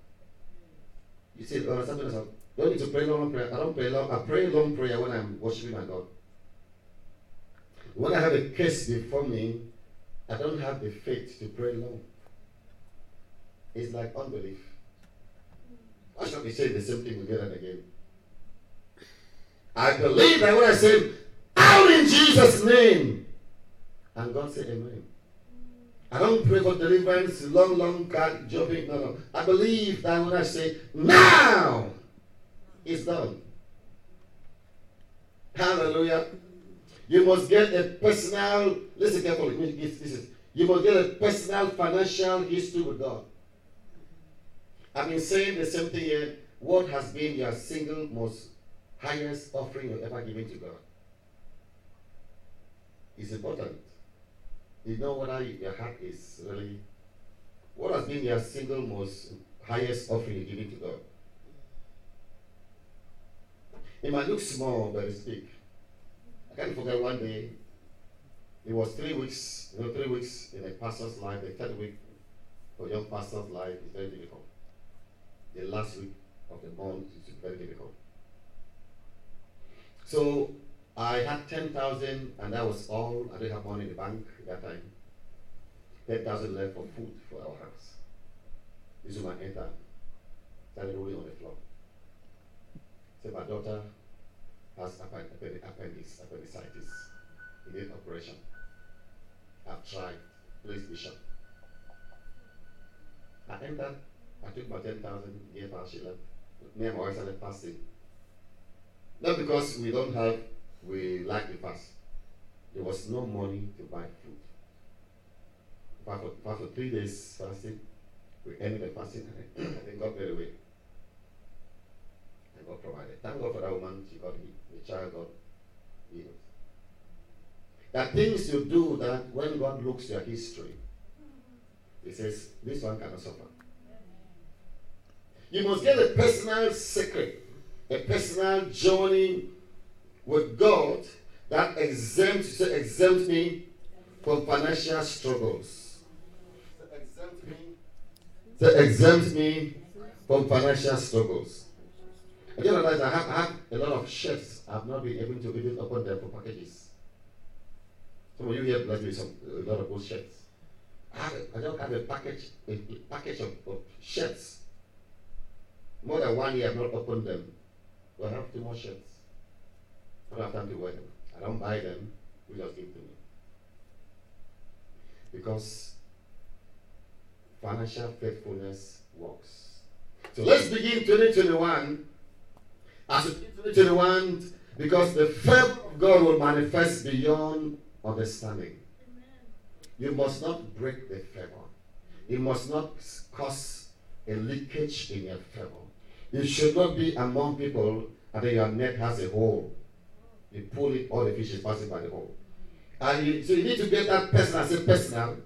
You see, something else. Don't need to pray long prayer. I don't pray long. I pray long prayer when I'm worshiping my God. When I have a case before me, I don't have the faith to pray long. It's like unbelief. Why should we say the same thing again and again? I believe that when I say, out in Jesus' name, and God said, Amen. I don't pray for deliverance, long, long card jumping. No, no. I believe that when I say now, it's done. Hallelujah. You must get a personal, listen carefully. This is, you must get a personal financial history with God. I've been saying the same thing here. What has been your single most highest offering you've ever given to God? It's important. You know whether your heart is really. What has been your single most highest offering you given to God? It might look small, but it's big. I can't forget one day. It was three weeks, you know, three weeks in a pastor's life. The third week for young pastor's life is very difficult. The last week of the month is very difficult. So I had 10,000 and that was all. I didn't have money in the bank at that time. 10,000 left for food for our house. This is my enter. Started rolling on the floor. So my daughter has appendix, appendicitis. He did operation. I've tried. Please, Bishop. I entered. I took my 10,000, gave her, she left. Me and my wife started fasting. Not because we don't have we like the fast. There was no money to buy food. But for, for three days fasting, we ended the fasting and then God made a way. And God provided. Thank God for that woman, she got healed. The child got healed. There are things you do that when God looks your history, He says, This one cannot suffer. You must get a personal secret, a personal journey with God that exempts, exempt me from financial struggles. Exempt me, to exempt me from financial struggles. I just realized I have, have a lot of shirts I've not been able to even open them for packages. Some of you here bless me some a lot of those. I, don't have a package a, package of, of shirts. More than one year I've not opened them. So I have two more shirts. I don't have time to wear them. I don't buy them. We just give to me. Because financial faithfulness works. So let's begin 2021. As 2021, because the favor of God will manifest beyond understanding. You must not break the favor. You must not cause a leakage in your favor. You should not be among people and then your net has a hole. You pull all the fish is passing by the hole. And you, so you need to get that personal, say personal,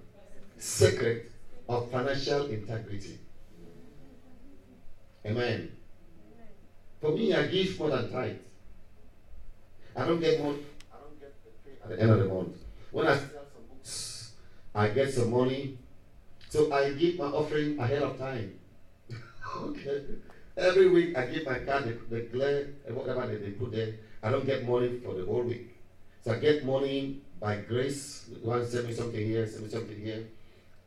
secret of financial integrity. Amen. For me, I give more than tithe. I don't get more. I don't get at the end of the month. When I sell some books, I get some money. So I give my offering ahead of time. okay. Every week I give my card the, the glare and whatever they, they put there. I don't get money for the whole week. So I get money by grace. One send me something here, send me something here.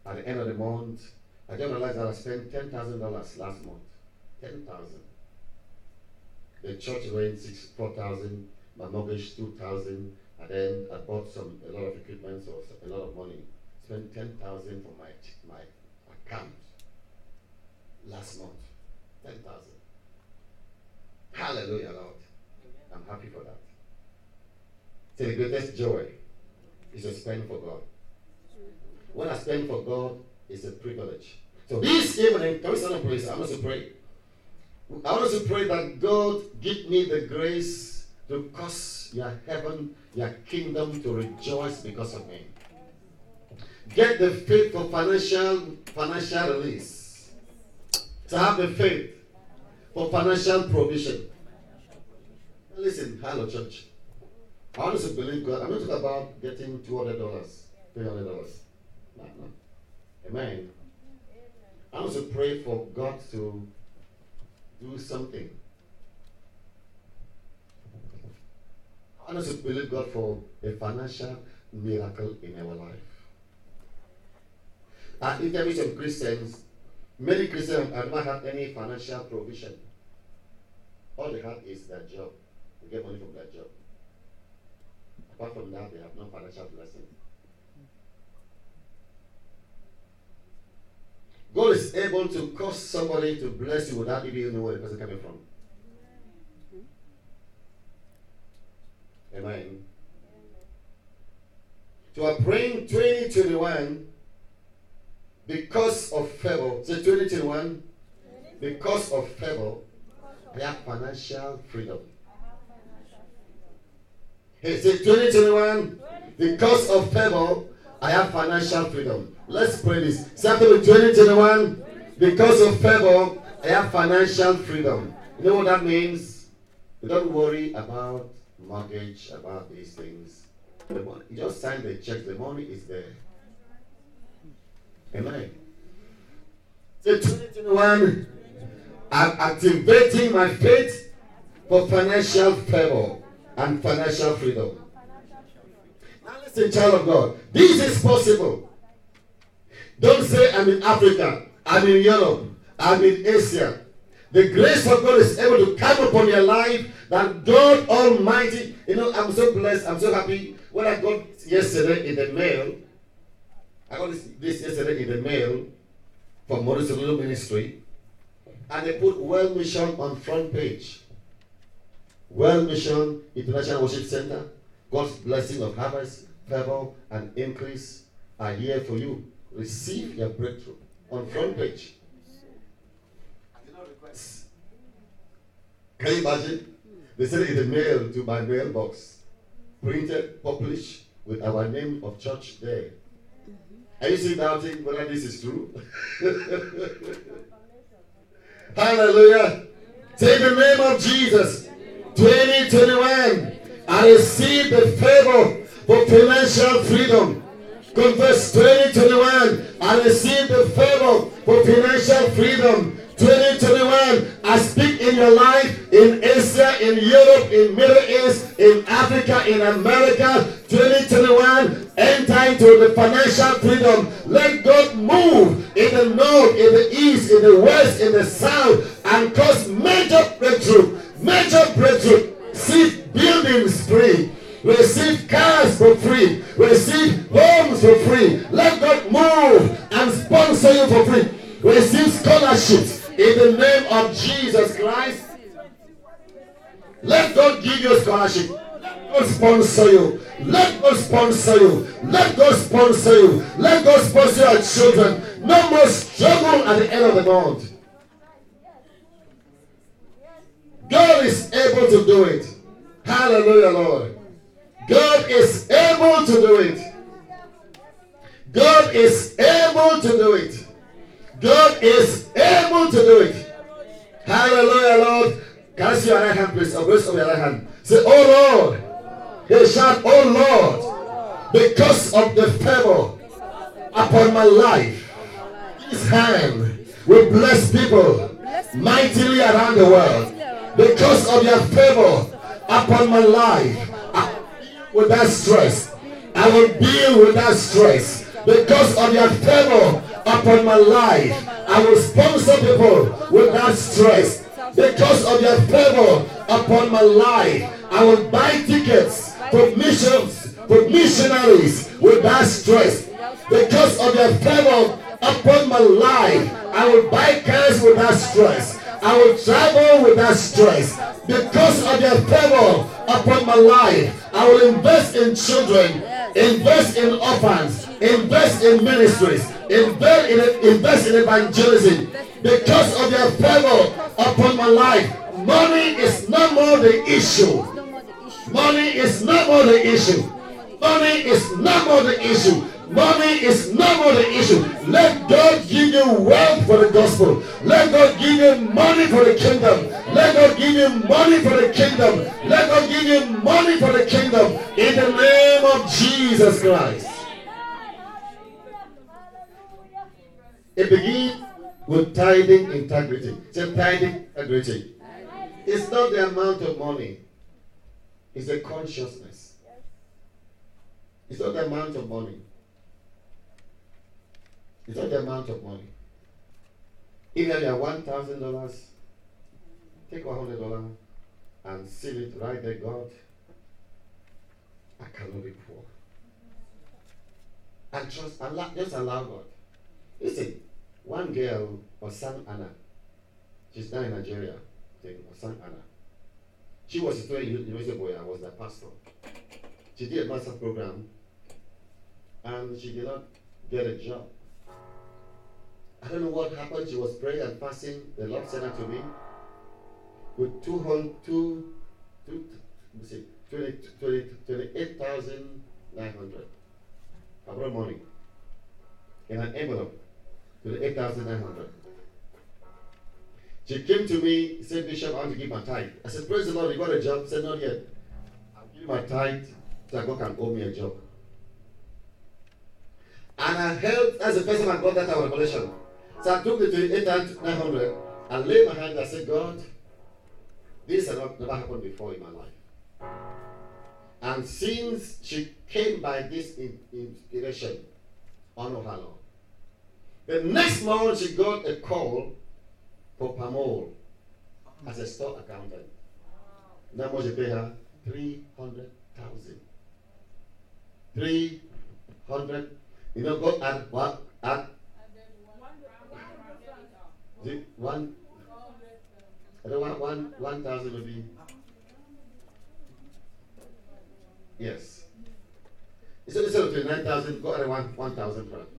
At the end of the month, I just realized that I spent ten thousand dollars last month. Ten thousand. The church rent six four thousand, my mortgage two thousand, and then I bought some a lot of equipment, so a lot of money. Spent ten thousand for my my account last month. Ten thousand. Hallelujah, Lord. I'm happy for that. So the greatest joy is to spend for God. When I spend for God, it's a privilege. So this evening, can we stand up, please? I want to pray. I want to pray that God give me the grace to cause your heaven, your kingdom to rejoice because of me. Get the faith for financial financial release. To have the faith for financial provision. Listen, hello church. I want to believe God. I'm not talking about getting two hundred dollars, three hundred dollars. No, no. Amen. I want to pray for God to do something. I want to believe God for a financial miracle in our life. I interview some Christians. Many Christians have not had any financial provision. All they have is their job. They get money from their job. Apart from that, they have no financial blessing. God is able to cause somebody to bless you without even knowing where the person coming from. Amen. So we're praying 2021 because of favor. Say 2021 because of favor, I have financial freedom. Hey, say 2021 because of favor, I have financial freedom. Let's pray this. Something with 2021 because of favor, I have financial freedom. You know what that means? Don't worry about mortgage, about these things. You just sign the check, the money is there. Amen. So 2021, I'm activating my faith for financial favor and financial freedom. Now listen, child of God, this is possible. Don't say I'm in Africa, I'm in Europe, I'm in Asia. The grace of God is able to come upon your life that God Almighty, you know, I'm so blessed, I'm so happy. When I got yesterday in the mail, I got this, this yesterday in the mail from Morris Cerullo Ministry, and they put Well Mission on front page. Well Mission International Worship Center, God's blessing of harvest, favor, and increase are here for you. Receive your breakthrough on front page. Can you imagine? They sent it the mail to my mailbox, printed, published with our name of church there. Are you still doubting whether this is true? Hallelujah. Say the name of Jesus. 2021. I receive the favor for financial freedom. Confess 2021. I receive the favor for financial freedom. 2021, I speak in your life in Asia, in Europe, in Middle East, in Africa, in America. 2021, enter into the financial freedom. Let God move in the north, in the east, in the west, in the south, and cause major breakthrough. Major breakthrough. See buildings free. Receive cars for free. Receive homes for free. Let God move and sponsor you for free. Receive scholarships in the name of Jesus Christ. Let God give you scholarship. Let God sponsor you. Let God sponsor you. Let God sponsor you. Let God sponsor your children. No more struggle at the end of the month. God is able to do it. Hallelujah, Lord. God is able to do it. God is able to do it. God is able to do it. Hallelujah, Lord. See your right hand, please? Raise up your right hand. Say, Oh Lord. Hey, shout, Oh Lord. Because of the favor upon my life, His hand will bless people mightily around the world. Because of your favor upon my life, I will without stress. I will deal with that stress. Because of your favor upon my life, I will sponsor people without stress. Because of your favor upon my life, I will buy tickets for missions, for missionaries without stress. Because of your favor upon my life, I will buy cars without stress. I will travel without stress. Because of your favor upon my life, I will invest in children, invest in orphans, invest in ministries, invest in, invest in evangelism. Because of your favor upon my life, money is no more the issue. Money is no more the issue. Money is no more the issue. Money is no more the issue. Let God give you wealth for the gospel. Let God give you money for the kingdom. Let God give you money for the kingdom. Let God give you money for the kingdom. In the name of Jesus Christ. It begins with tithing integrity. Say tithing integrity. It's not the amount of money. It's a consciousness. It's not the amount of money. It's not the amount of money. If you have one thousand dollars, take one hundred dollars and seal it right there, God. I cannot be poor. And trust, allow, just allow God. Listen, one girl, Osan Anna, she's now in Nigeria, Osan Anna. She was a 20 university boy, I was the pastor. She did a master program and she did not get a job. I don't know what happened. She was praying and fasting. The Lord sent her to me with 200, two, two, let me see, 20, 20, 28,900. I brought money in an envelope, 28,900. She came to me, said, Bishop, I want to give my tithe. I said, Praise the Lord, you got a job? said, Not yet. I'll give my tithe so God can owe me a job. And I held, as a person I got that revelation. So I took the 28,900 and laid my hand and said, God, this has never happened before in my life. And since she came by this in, inspiration, honor her Lord. The next month she got a call for Pamol as a store accountant. Now much you pay her? 300,000. 300 you know, God add what? Add the one. I don't want one one thousand will be. Yes. Instead of nine thousand, go add one one thousand first.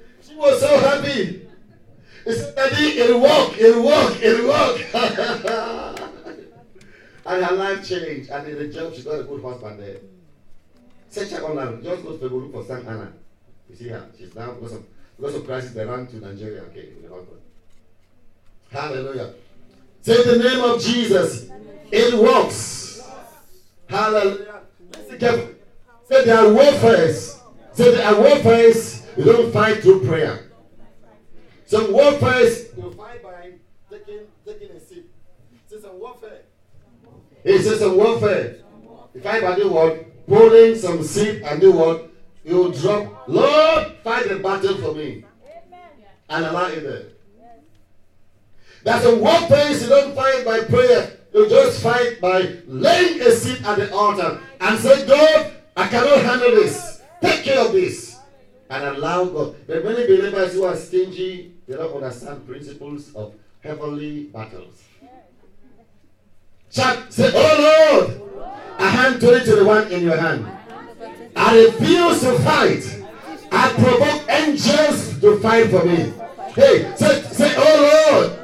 She was so happy. He said, Daddy, it'll work, it'll work, it'll work. and her life changed. And in the job, she got a good husband there. Search her online. Just go to Facebook, look for Sam Anna. You see her. She's now, because of, because of crisis, they ran to Nigeria. Okay, with the husband. Hallelujah. Say the name of Jesus. It works. Hallelujah. Say there are warfares. Say there are warfares you don't fight through prayer. Some warfare you fight by taking, taking a sip. It's a warfare. It's just a warfare. You fight by the what? Pouring some sip and do what? You will drop. Lord, fight the battle for me. And allow it there. That's a warfare you don't fight by prayer. You just fight by laying a seat at the altar and say, God, I cannot handle this. Take care of this and allow God. Are many believers who are stingy, they don't understand principles of heavenly battles. Shout, say, Oh Lord, I hand 2021 in your hand. I refuse to fight. I provoke angels to fight for me. Hey, say, say Oh Lord,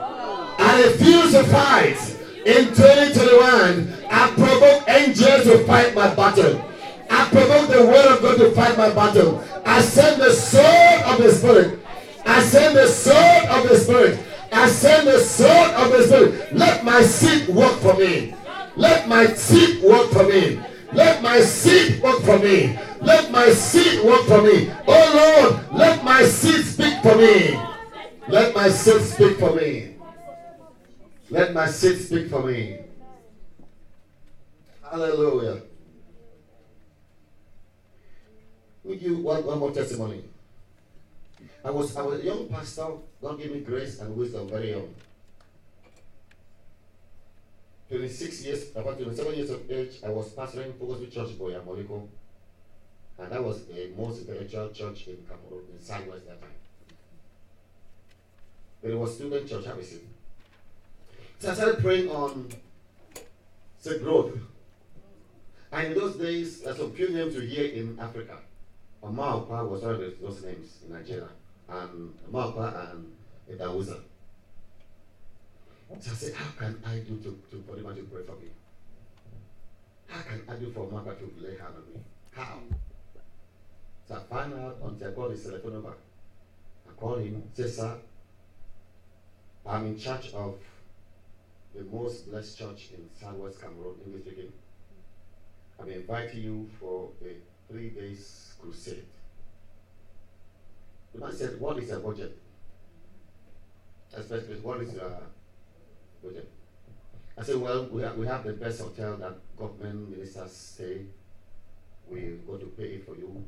I refuse to fight. In 2021, I provoke angels to fight my battle. I provoke the word of God to fight my battle. I send the sword of the Spirit. I send the sword of the Spirit. I send the sword of the Spirit. Let my seed work for me. Let my seed work for me. Let my seed work for me. Let my seed work for me. Oh Lord, let my seed speak for me. Let my seed speak for me. Let my seed speak for me. Hallelujah. Let me give you one, one more testimony. I was I was a young pastor. God gave me grace and wisdom very young. 26 years, about 27 years of age, I was pastoring Focus Church Buea Molyko. And that was a most intellectual church in Cameroon, in Southwest that time. But it was student church, have you seen? So I started praying on say growth. And in those days, there's some few names you hear in Africa. Amaokwa was one of those names in Nigeria. Um, and Amaokwa and Idahosa. So I said, how can I do to, to him to pray for me? How can I do for Maka to lay hand on me? How? So I find out until I call his telephone number. I call him, say, sir, I'm in charge of the most blessed church in Southwest Cameroon, English speaking. I'm inviting you for a three days crusade. The man said, What is your budget? Especially, what is your budget? I said, Well, we have, we have the best hotel that government ministers stay. We're going to pay it for you.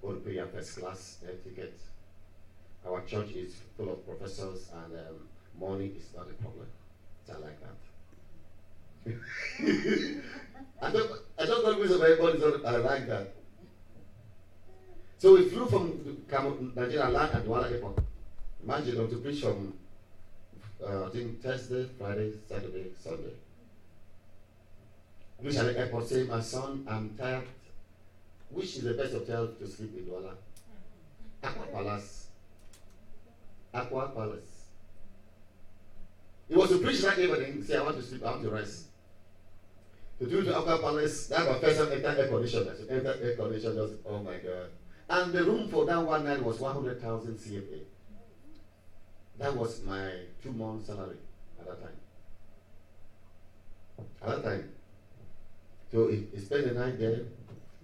Going to pay your first class air ticket. Our church is full of professors, and um, money is not a problem. It's like that. I don't, I don't know if everybody I like that. So we flew from Nigeria land at Douala Airport. Imagine to preach from, uh, I think, Thursday, Friday, Saturday, Sunday. Reach at the airport, say, my son, I'm tired. Which is the best hotel to sleep in Douala? Akwa Palace. Akwa Palace. He was to preach that evening, say, I want to sleep, I want to rest. To do the Akwa Palace, that was first time enter air condition. I enter air condition, just, oh my God. And the room for that one night was 100,000 CFA. That was my two month salary at that time. At that time. So he, he spent the night there.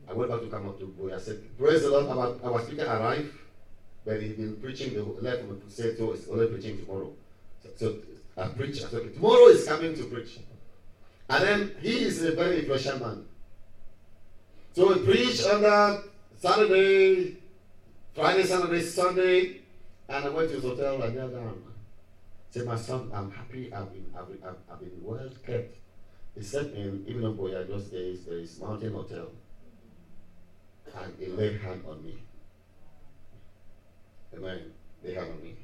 I went back to come up to boy. I said, Praise the Lord. Our, our speaker arrived, but he's been preaching the left from the say so it's only preaching tomorrow. So, so I preach. I said, tomorrow is coming to preach. And then he is a very influential man. So we preached on that Saturday, Friday, Saturday, Sunday, and I went to his hotel and knelt down. Um, said, my son, I'm happy. I've been, I've been, I've, been well kept. He said, even on Buea those days, there is a Mountain Hotel. And he laid hand on me. Amen. Lay hand on me.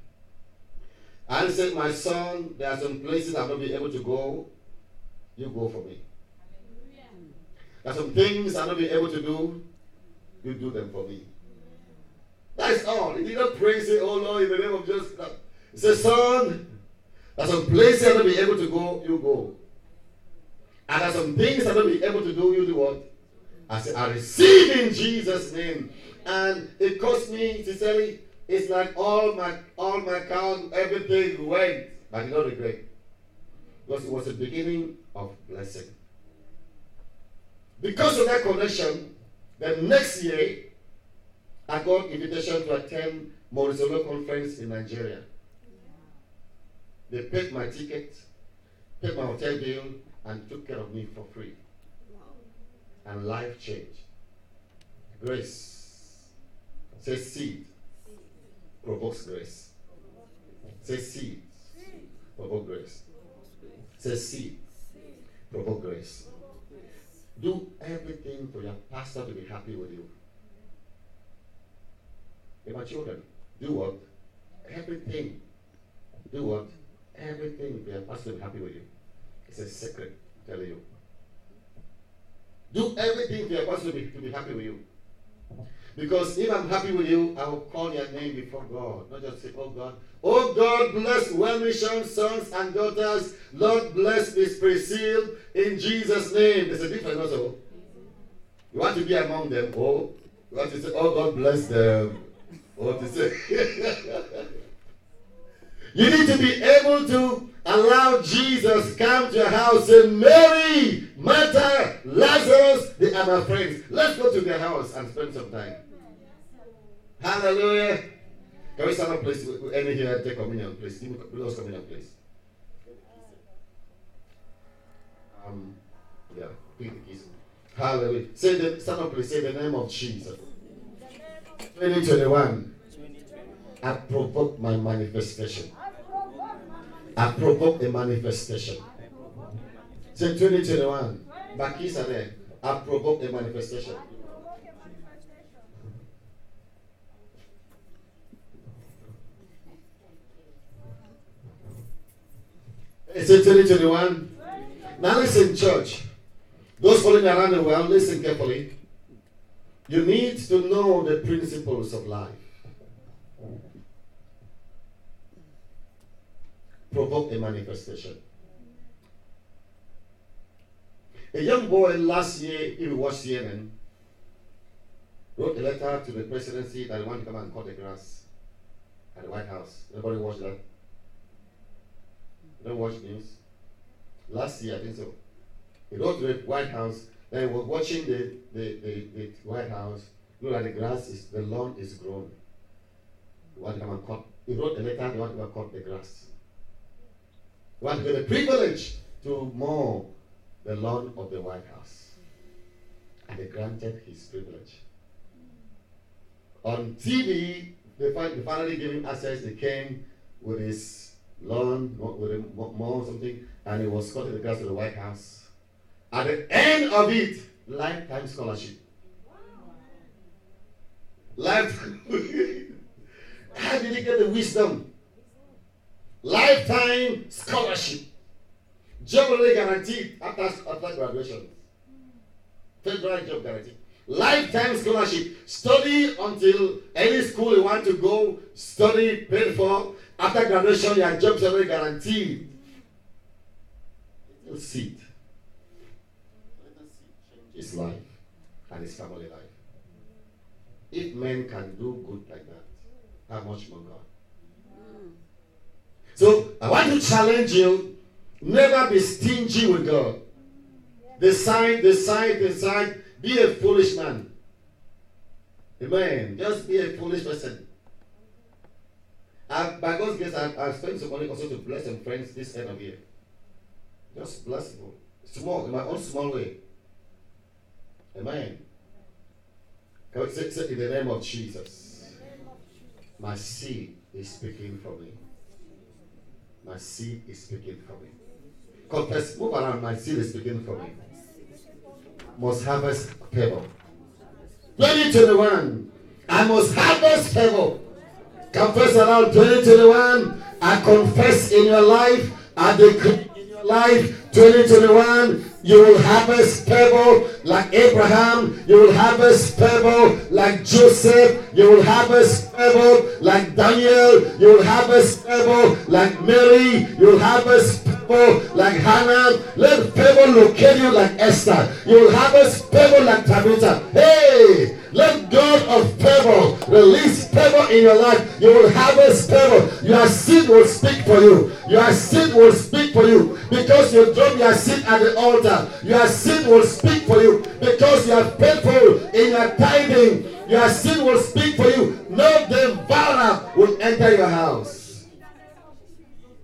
And he said, My son, there are some places I've not able to go. You go for me. There some things I've not been able to do. You do them for me. That's all. He did not pray, say, Oh Lord, in the name of Jesus. He said, Son, there's some places I'll not be able to go, you go. And there's some things I'll not be able to do, you do what? I said, I receive in Jesus' name. And it cost me, sincerely, it's like all my all my account, everything went. But I did not regret. Because it was the beginning of blessing. Because of that connection, the next year, I got invitation to attend Morris Cerullo conference in Nigeria. They paid my ticket, paid my hotel bill, and took care of me for free. And life changed. Grace. Say seed. Provokes grace. Say seed. Provoke grace. Say seed. Provoke grace. Do everything for your pastor to be happy with you. And my children, do what? Everything. Do what? Everything for your pastor to be happy with you. It's a secret. I telling you. Do everything for your pastor to be, to be happy with you. Because if I'm happy with you, I will call your name before God. Not just say, oh God. Oh God, bless well sons and daughters. Lord, bless this Priscilla in Jesus' name. There's a difference also. You want to be among them. Oh, you want to say, oh God, bless them. What to say? you need to be able to allow Jesus come to your house. and Mary, Martha, Lazarus, they are my friends. Let's go to their house and spend some time. Hallelujah. Can we stand up, please? Any here, take communion, please. Give us communion, please. Um, yeah, the keys. Hallelujah. Say the stand up, please. Say the name of Jesus. 2021. I provoke my manifestation. I provoke a manifestation. Say 2021. My keys are there. I provoke a manifestation. It's 2021. Now listen, church. Those following around the world, listen carefully. You need to know the principles of life. Provoke a manifestation. A young boy last year, if you watch CNN, wrote a letter to the presidency that he wanted to come and cut the grass at the White House. Anybody watch that? don't watch news? Last year, I think so. He wrote to the White House he was watching the, the, the, the White House. Look at the grass is the lawn is grown. He want to come and cut. He wrote a letter, he want to come and cut the grass. To get the privilege to mow the lawn of the White House. And they granted his privilege. On TV, they, finally gave him access. They came with his lawn, with a mow something, and he was cutting the grass to the White House. At the end of it, lifetime scholarship. Lifetime. How did he get the wisdom? Lifetime scholarship. Job already guaranteed after, after graduation. Federal job guarantee. Lifetime scholarship. Study until any school you want to go, study, paid for. After graduation, your job is already guaranteed. Little seat his life and his family life. If men can do good like that, how much more God? So I want to challenge you never be stingy with God. Decide, decide, decide. Be a foolish man. Amen. Just be a foolish person. I, by God's grace, I've, spent some money also to bless some friends this end of year. Just bless them. Small, in my own small way. Amen. Can we say, say in the name of Jesus? My seed is speaking for me. My seed is speaking for me. Confess, move around. My seed is speaking for me. Must harvest favor. 2021. I must harvest favor. Confess around 2021. I confess in your life. I decree in your life. 2021 you will harvest favor like Abraham. You will harvest favor like Joseph. You will harvest favor like Daniel. You will harvest favor like Mary. You will harvest favor like Hannah. Let favor locate you like Esther. You will harvest favor like Tabitha. Hey! Let God of favor release favor in your life. You will harvest favor. Your seed will speak for you. Your seed will speak for you because you drop your seed at the altar. Your seed will speak for you because you are faithful in your tithing. Your seed will speak for you. No devourer will enter your house.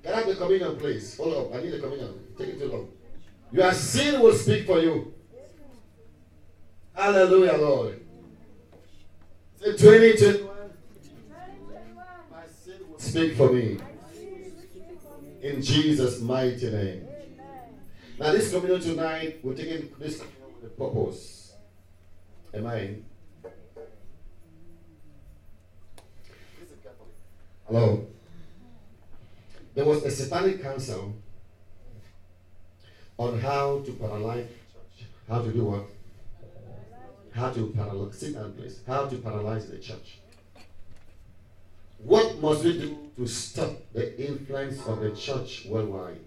Can I have the communion, please? Hold up. I need the communion. Take it too long. Your sin will speak for you. Hallelujah, Lord. 2021. Speak for me. In Jesus' mighty name. Now, this communion tonight, we're taking this with a purpose. Amen. Hello. There was a satanic council on how to paralyze. How to do what? How to paralyze, sit please. How to paralyze the church. What must we do to stop the influence of the church worldwide?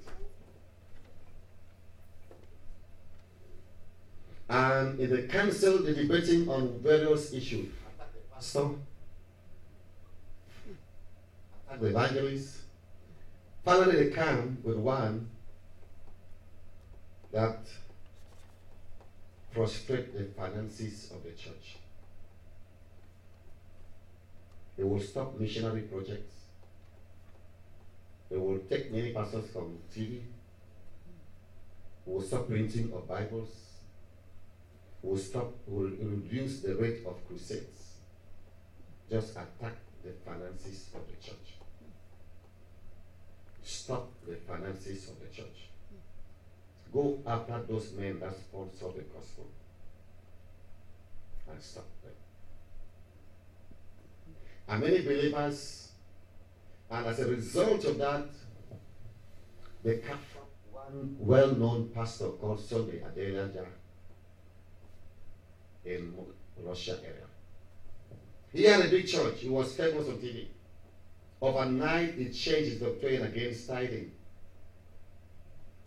And in the council, they're debating on various issues. Pastor, the evangelist. Finally, they come with one that frustrate the finances of the church. They will stop missionary projects. They will take many pastors from TV. Will stop printing of Bibles. Will stop. Will reduce the rate of crusades. Just attack the finances of the church. Stop the finances of the church. Go after those men that sponsor the gospel and stop them. And many believers, and as a result of that, they captured one well known pastor called Sunday Adelaja in Russia area. He had a big church, he was famous on TV. Overnight, he changed his doctrine against tithing.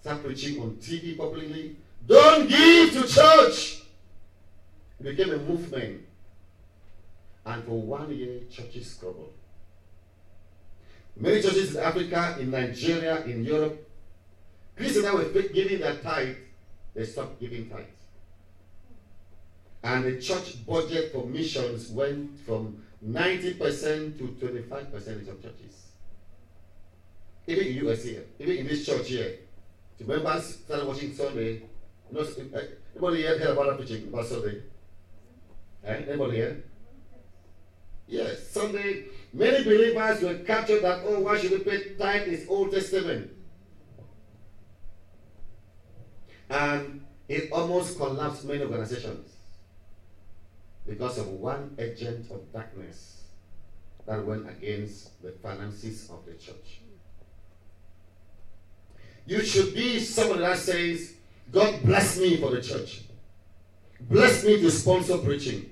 Start preaching on TV publicly. Don't give to church. It became a movement. And for one year, churches struggled. Many churches in Africa, in Nigeria, in Europe, Christians that were giving their tithe, they stopped giving tithe. And the church budget for missions went from 90% to 25% in some churches. Even in US here, even in this church here, the members started watching Sunday. You know, anybody here heard about preaching about Sunday? Eh? Anybody here? Yes, Sunday. Many believers were captured that, oh, why should we pay tithe is Old Testament? And it almost collapsed many organizations because of one agent of darkness that went against the finances of the church. You should be someone that says, God bless me for the church. Bless me to sponsor preaching.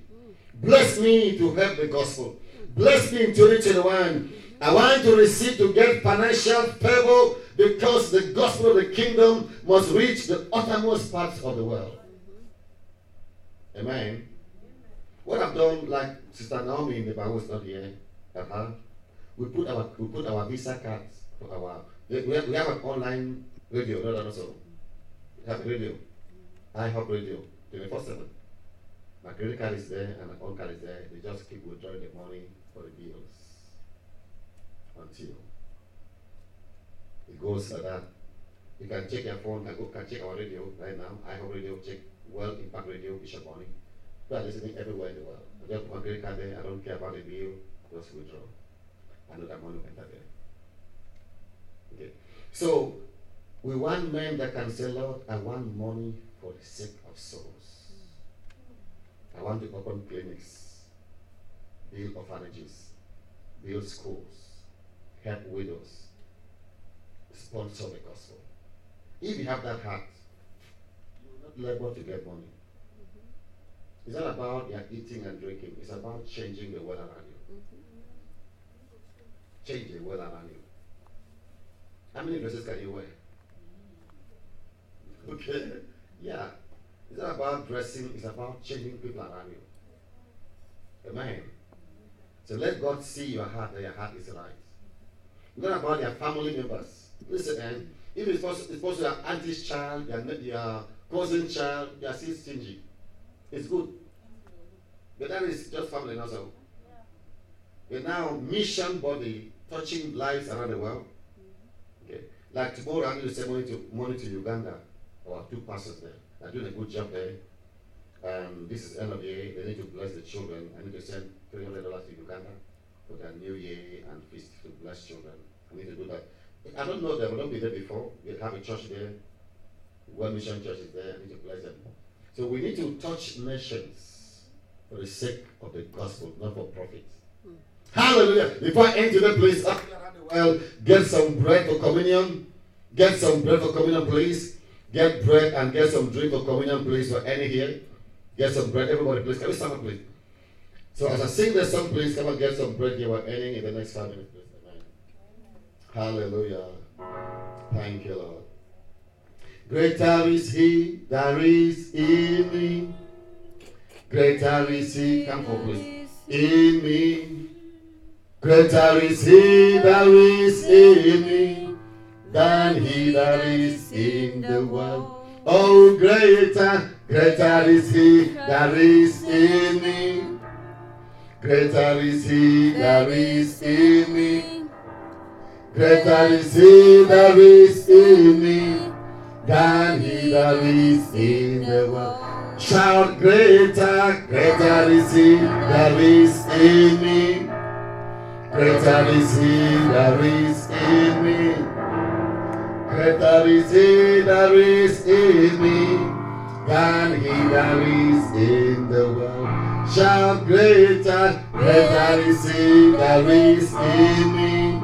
Bless me to help the gospel. Bless me in 2021. I want to receive to get financial favor because the gospel of the kingdom must reach the uttermost parts of the world. Amen. What I've done, like Sister Naomi in the Bible is not here. Uh-huh. We put our we put our visa cards for our we have, we have an online radio, no, no, no, so we have radio. I have radio 24 7. My credit card is there and my own card is there. They just keep withdrawing the money for the bills until it goes like that. You can check your phone, can go can check our radio right now. I have radio, check World Impact Radio, Bishop Bonnie. We are listening everywhere in the world. I just my credit card there, I don't care about the bill, just withdraw. I know that money will enter there. Okay. So we want men that can say, Lord, I want money for the sake of souls. I want to open clinics, build orphanages, build schools, help widows, sponsor the gospel. If you have that heart, you will not labor to get money. It's not about your eating and drinking. It's about changing the world around you. Mm-hmm. Change the world around you. How many dresses can you wear? Okay. Yeah. It's not about dressing, it's about changing people around you. Amen. So let God see your heart that your heart is right. It's not about your family members. Listen, and if it's supposed, it's to be your auntie's child, your, your cousin's child, you are still stingy. It's good. But that is just family, not so. But now, mission body touching lives around the world. Okay. Like tomorrow, I'm going to send money to, money to Uganda, or two pastors there. They're doing a good job there. Um, this is end of year. They need to bless the children. I need to send three hundred dollars to Uganda for their New Year and feast to bless children. I need to do that. I don't know them. I don't be there before. We have a church there. One mission church is there. I need to bless them. So we need to touch nations for the sake of the gospel, not for profit. Hmm. Hallelujah. Before I enter the place, well, get some bread for communion. Get some bread for communion, please. get bread and get some drink for communion, please, for any here. Get some bread. Everybody, please. Can we stand up, please? So as I sing this song, please come and get some bread here. We're ending in the next five minutes, please. Amen. Hallelujah. Thank you, Lord. Greater is he that is in me. Greater is he, come please, in me. Greater is he that is in me than he that is in the world. Oh, greater, greater is he that is in me. Greater is he that is in me. Greater is he that is in me than he that is in the world. Shout greater, greater is he that is in me. Greater is he that is in me. Greater is he that is in me than he that is in the world. Shout greater, greater is he that is in me.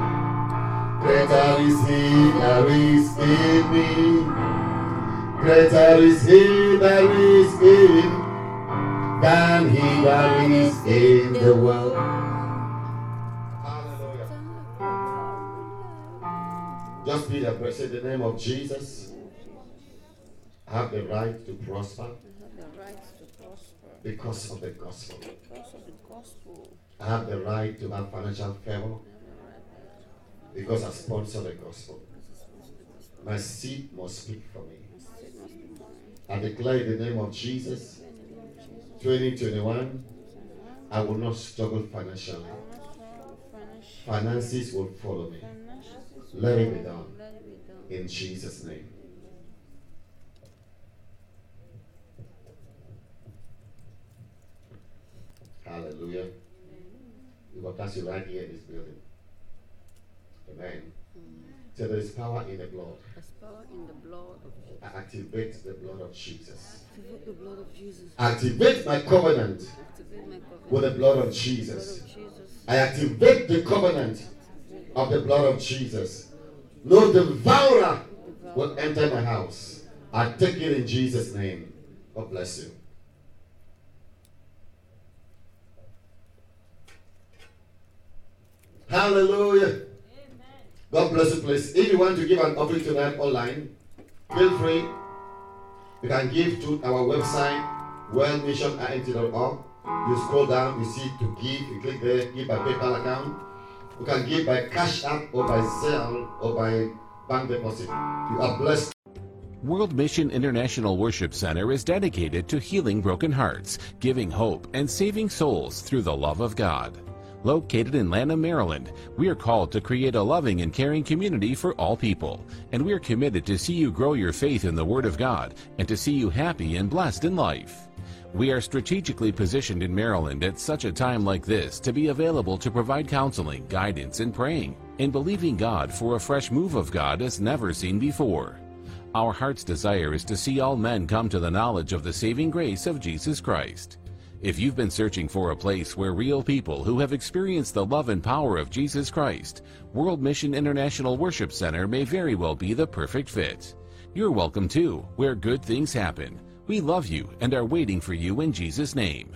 Greater is he that is in me. Greater is he that is in than he that is in the world. Just be there, say the name of Jesus. I have the right to prosper because of the gospel. I have the right to have financial favor because I sponsor the gospel. My seed must speak for me. I declare in the name of Jesus, 2021, I will not struggle financially. Finances will follow me. Let it be done. In Jesus' name. Hallelujah. We will pass you right here in this building. Amen. So there is power in the blood. There's power in the blood of Jesus. I activate the blood of Jesus. Activate the blood of Jesus. Activate my covenant Activate my covenant. with the blood of Jesus. I activate the covenant of the blood of Jesus. No devourer will enter my house. I take it in Jesus' name. God bless you. Hallelujah. God bless you, please. If you want to give an offering tonight online, feel free. You can give to our website, wellmissionint.org. You scroll down, you see to give. You click there, give by PayPal account. You can give by Cash App or by Zelle or by bank deposit. You are blessed. World Mission International Worship Center is dedicated to healing broken hearts, giving hope, and saving souls through the love of God. Located in Lanham, Maryland, we are called to create a loving and caring community for all people, and we are committed to see you grow your faith in the Word of God and to see you happy and blessed in life. We are strategically positioned in Maryland at such a time like this to be available to provide counseling, guidance, and praying, and believing God for a fresh move of God as never seen before. Our heart's desire is to see all men come to the knowledge of the saving grace of Jesus Christ. If you've been searching for a place where real people who have experienced the love and power of Jesus Christ, World Mission International Worship Center may very well be the perfect fit. You're welcome too, where good things happen. We love you and are waiting for you in Jesus' name.